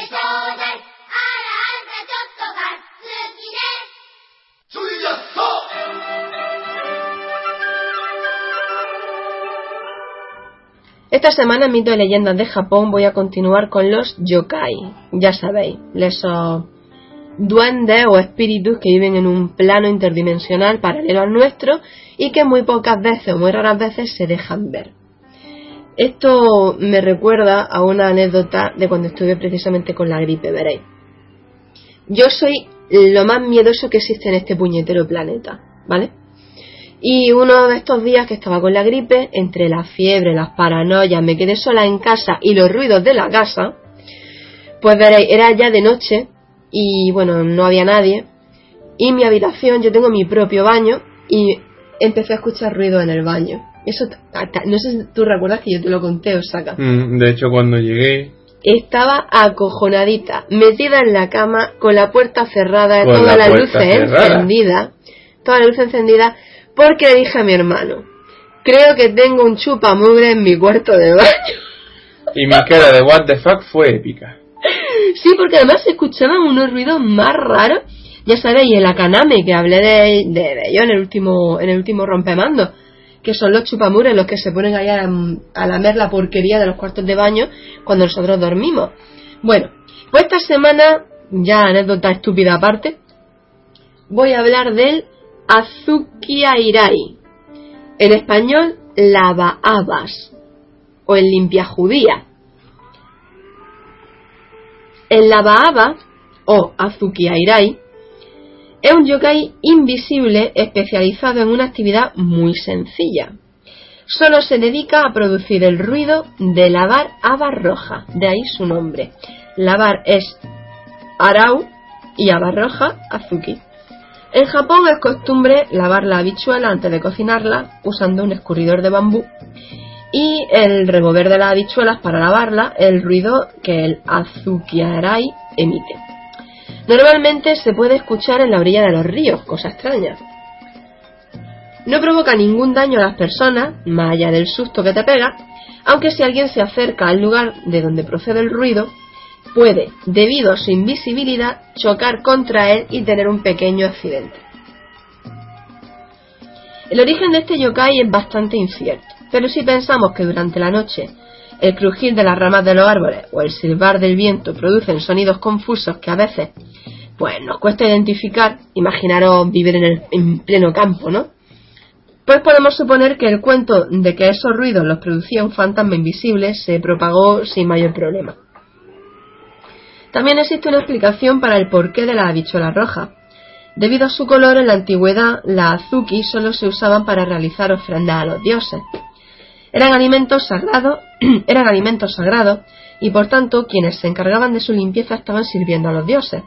ちょうだいあらあんたちょっとが好きね Esta semana en Mitos y Leyendas de Japón voy a continuar con los yokai. Ya sabéis, esos duendes o espíritus que viven en un plano interdimensional paralelo al nuestro y que muy pocas veces o muy raras veces se dejan ver. Esto me recuerda a una anécdota de cuando estuve precisamente con la gripe, veréis. Yo soy lo más miedoso que existe en este puñetero planeta, ¿vale? Y uno de estos días que estaba con la gripe, entre la fiebre, las paranoias, me quedé sola en casa y los ruidos de la casa, pues veréis, era ya de noche y bueno, no había nadie. Y mi habitación, yo tengo mi propio baño y empecé a escuchar ruido en el baño. Eso, hasta- no sé si tú recuerdas que yo te lo conté, Osaka. Mm, De hecho, cuando llegué... Estaba acojonadita, metida en la cama, con la puerta cerrada, Con todas la las puerta luces cerrada. encendidas, toda la luz encendida, porque le dije a mi hermano, creo que tengo un chupamugre en mi cuarto de baño. Y mi cara de what the fuck fue épica. Sí, porque además se escuchaban unos ruidos más raros. Ya sabéis, el akaname que hablé de, de, de ello en el último, en el último rompemando, que son los chupamures los que se ponen ahí a, lamer la porquería de los cuartos de baño cuando nosotros dormimos. Bueno, pues esta semana, ya anécdota estúpida aparte, voy a hablar del Azukia Irai. En español, lavahabas o el limpia judía. El lavaaba o Azukia Irai es un yokai invisible especializado en una actividad muy sencilla. Solo se dedica a producir el ruido de lavar haba roja, de ahí su nombre. Lavar es arau y haba roja azuki. En Japón es costumbre lavar la habichuela antes de cocinarla usando un escurridor de bambú y el remover de las habichuelas para lavarla el ruido que el azukiarai emite. Normalmente se puede escuchar en la orilla de los ríos, cosa extraña. No provoca ningún daño a las personas, más allá del susto que te pega, aunque si alguien se acerca al lugar de donde procede el ruido, puede, debido a su invisibilidad, chocar contra él y tener un pequeño accidente. El origen de este yokai es bastante incierto, pero si pensamos que durante la noche el crujir de las ramas de los árboles o el silbar del viento producen sonidos confusos que a veces pues nos cuesta identificar, imaginaros vivir en, el, en pleno campo, ¿no? Pues podemos suponer que el cuento de que esos ruidos los producía un fantasma invisible se propagó sin mayor problema. También existe una explicación para el porqué de la habichuela roja. Debido a su color, en la antigüedad las azuki solo se usaban para realizar ofrendas a los dioses. Eran alimentos sagrados, eran alimentos sagrados y por tanto quienes se encargaban de su limpieza estaban sirviendo a los dioses.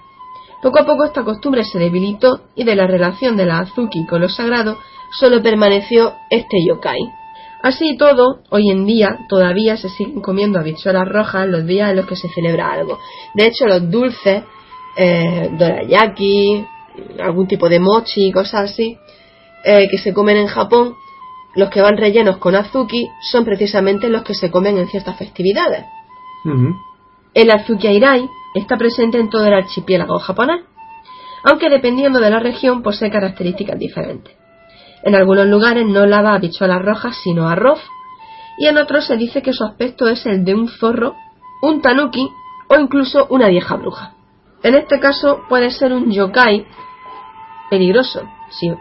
Poco a poco esta costumbre se debilitó y de la relación de la azuki con lo sagrado solo permaneció este yokai. Así y todo, hoy en día todavía se siguen comiendo habichuelas rojas los días en los que se celebra algo. De hecho, los dulces, eh, dorayaki, algún tipo de mochi, cosas así, eh, que se comen en Japón, los que van rellenos con azuki son precisamente los que se comen en ciertas festividades. El azuki airai está presente en todo el archipiélago japonés, aunque dependiendo de la región posee características diferentes. En algunos lugares no lava habichuelas rojas sino arroz, y en otros se dice que su aspecto es el de un zorro, un tanuki o incluso una vieja bruja. En este caso puede ser un yokai peligroso. Si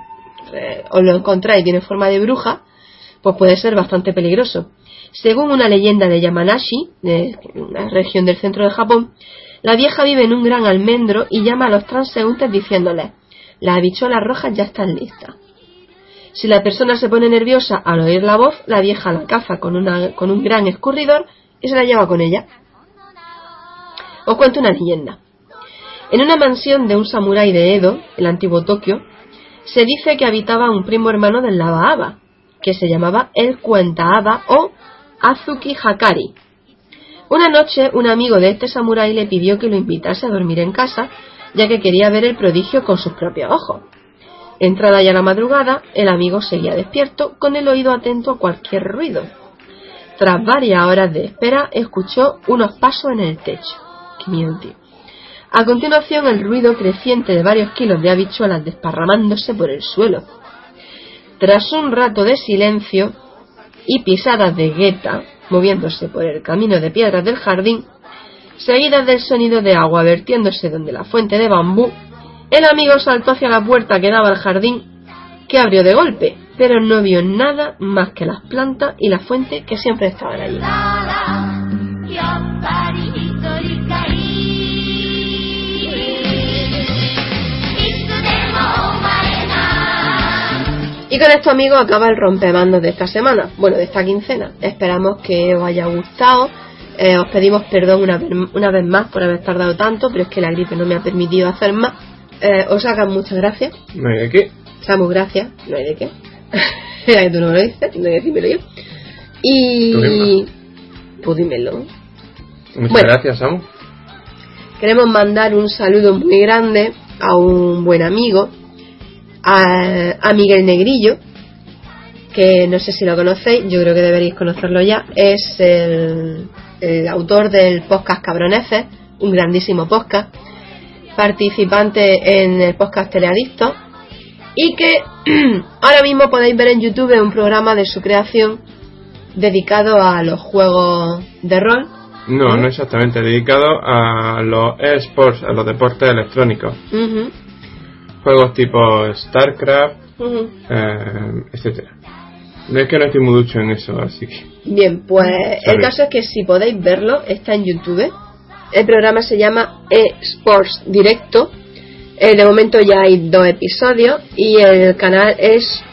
eh, os lo encontráis y tiene forma de bruja, pues puede ser bastante peligroso. Según una leyenda de Yamanashi, de una región del centro de Japón, la vieja vive en un gran almendro y llama a los transeúntes diciéndoles, las habichuelas rojas ya están listas. Si la persona se pone nerviosa al oír la voz, la vieja la caza con, una- con un gran escurridor y se la lleva con ella. Os cuento una leyenda. En una mansión de un samurái de Edo, el antiguo Tokio, se dice que habitaba un primo hermano del Lava que se llamaba el Cuenta Aba o Azuki Hakari. Una noche, un amigo de este samurái le pidió que lo invitase a dormir en casa, ya que quería ver el prodigio con sus propios ojos. Entrada ya la madrugada, el amigo seguía despierto, con el oído atento a cualquier ruido. Tras varias horas de espera, escuchó unos pasos en el techo. Qué miedo, tío. A continuación, el ruido creciente de varios kilos de habichuelas desparramándose por el suelo. Tras un rato de silencio y pisadas de gueta moviéndose por el camino de piedras del jardín, seguidas del sonido de agua vertiéndose donde la fuente de bambú, el amigo saltó hacia la puerta que daba al jardín, que abrió de golpe, pero no vio nada más que las plantas y la fuente que siempre estaban allí. Y con esto, amigos, acaba el rompemandos de esta semana, bueno, de esta quincena. Esperamos que os haya gustado. Eh, os pedimos perdón una, vez- una vez más por haber tardado tanto, pero es que la gripe no me ha permitido hacer más. Eh, os hagan muchas gracias. No hay de qué. Samu, gracias. No hay de qué. Era que tú no lo dices, no decírmelo yo. Y. Pues dímelo. Muchas Bueno. gracias, Samu. Queremos mandar un saludo muy grande a un buen amigo, a, a Miguel Negrillo, que no sé si lo conocéis, yo creo que deberéis conocerlo ya. Es el, el autor del podcast Cabroneces, un grandísimo podcast, participante en el podcast Teleadicto, y que ahora mismo podéis ver en YouTube un programa de su creación dedicado a los juegos de rol. No, ¿Eh? no exactamente. Dedicado a los eSports, a los deportes electrónicos. Juegos tipo StarCraft, eh, etcétera. No es que no estoy muy ducho en eso, así que. Bien, pues el caso es que si podéis verlo, está en YouTube. El programa se llama eSports Directo. Eh, de momento ya hay dos episodios y el canal es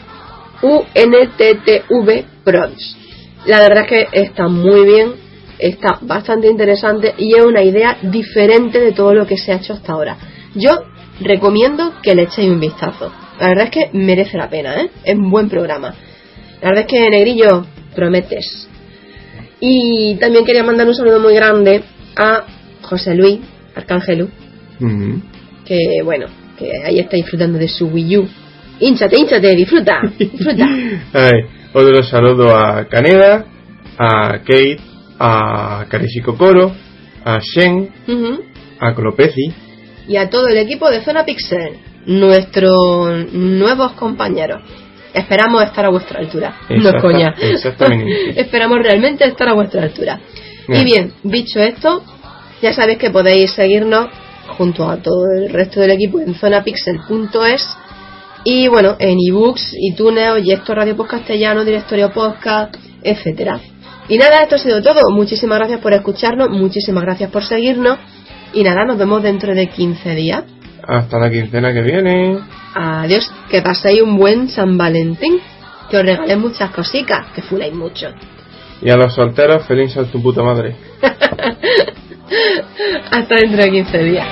UNTTV Prods. La verdad es que está muy bien, está bastante interesante y es una idea diferente de todo lo que se ha hecho hasta ahora. Yo recomiendo que le echéis un vistazo. La verdad es que merece la pena, ¿eh? Es un buen programa. La verdad es que Negrillo, prometes. Y también quería mandar un saludo muy grande a José Luis Arcángelu, que bueno, que ahí está disfrutando de su Wii U. Hinchate, hinchate, disfruta, disfruta. Ay, otro saludo a Caneda, a Kate, a Karishiko Koro, a Shen, a Clopeci, y a todo el equipo de Zona Pixel, nuestros nuevos compañeros. Esperamos estar a vuestra altura. no es Exacta- coña. exactamente. Esperamos realmente estar a vuestra altura. Y Bien. bien, dicho esto, ya sabéis que podéis seguirnos junto a todo el resto del equipo en zonapixel.es y bueno, en ebooks, iTunes, Oyecto Radio Post Castellano, Directorio Podcast, etcétera. Y nada, esto ha sido todo. Muchísimas gracias por escucharnos, muchísimas gracias por seguirnos y nada, nos vemos dentro de 15 días. hasta la quincena que viene. Adiós, que paséis un buen San Valentín, que os regalen muchas cositas, que fuléis mucho. Y a los solteros, feliz a tu puta madre. Hasta dentro de 15 días.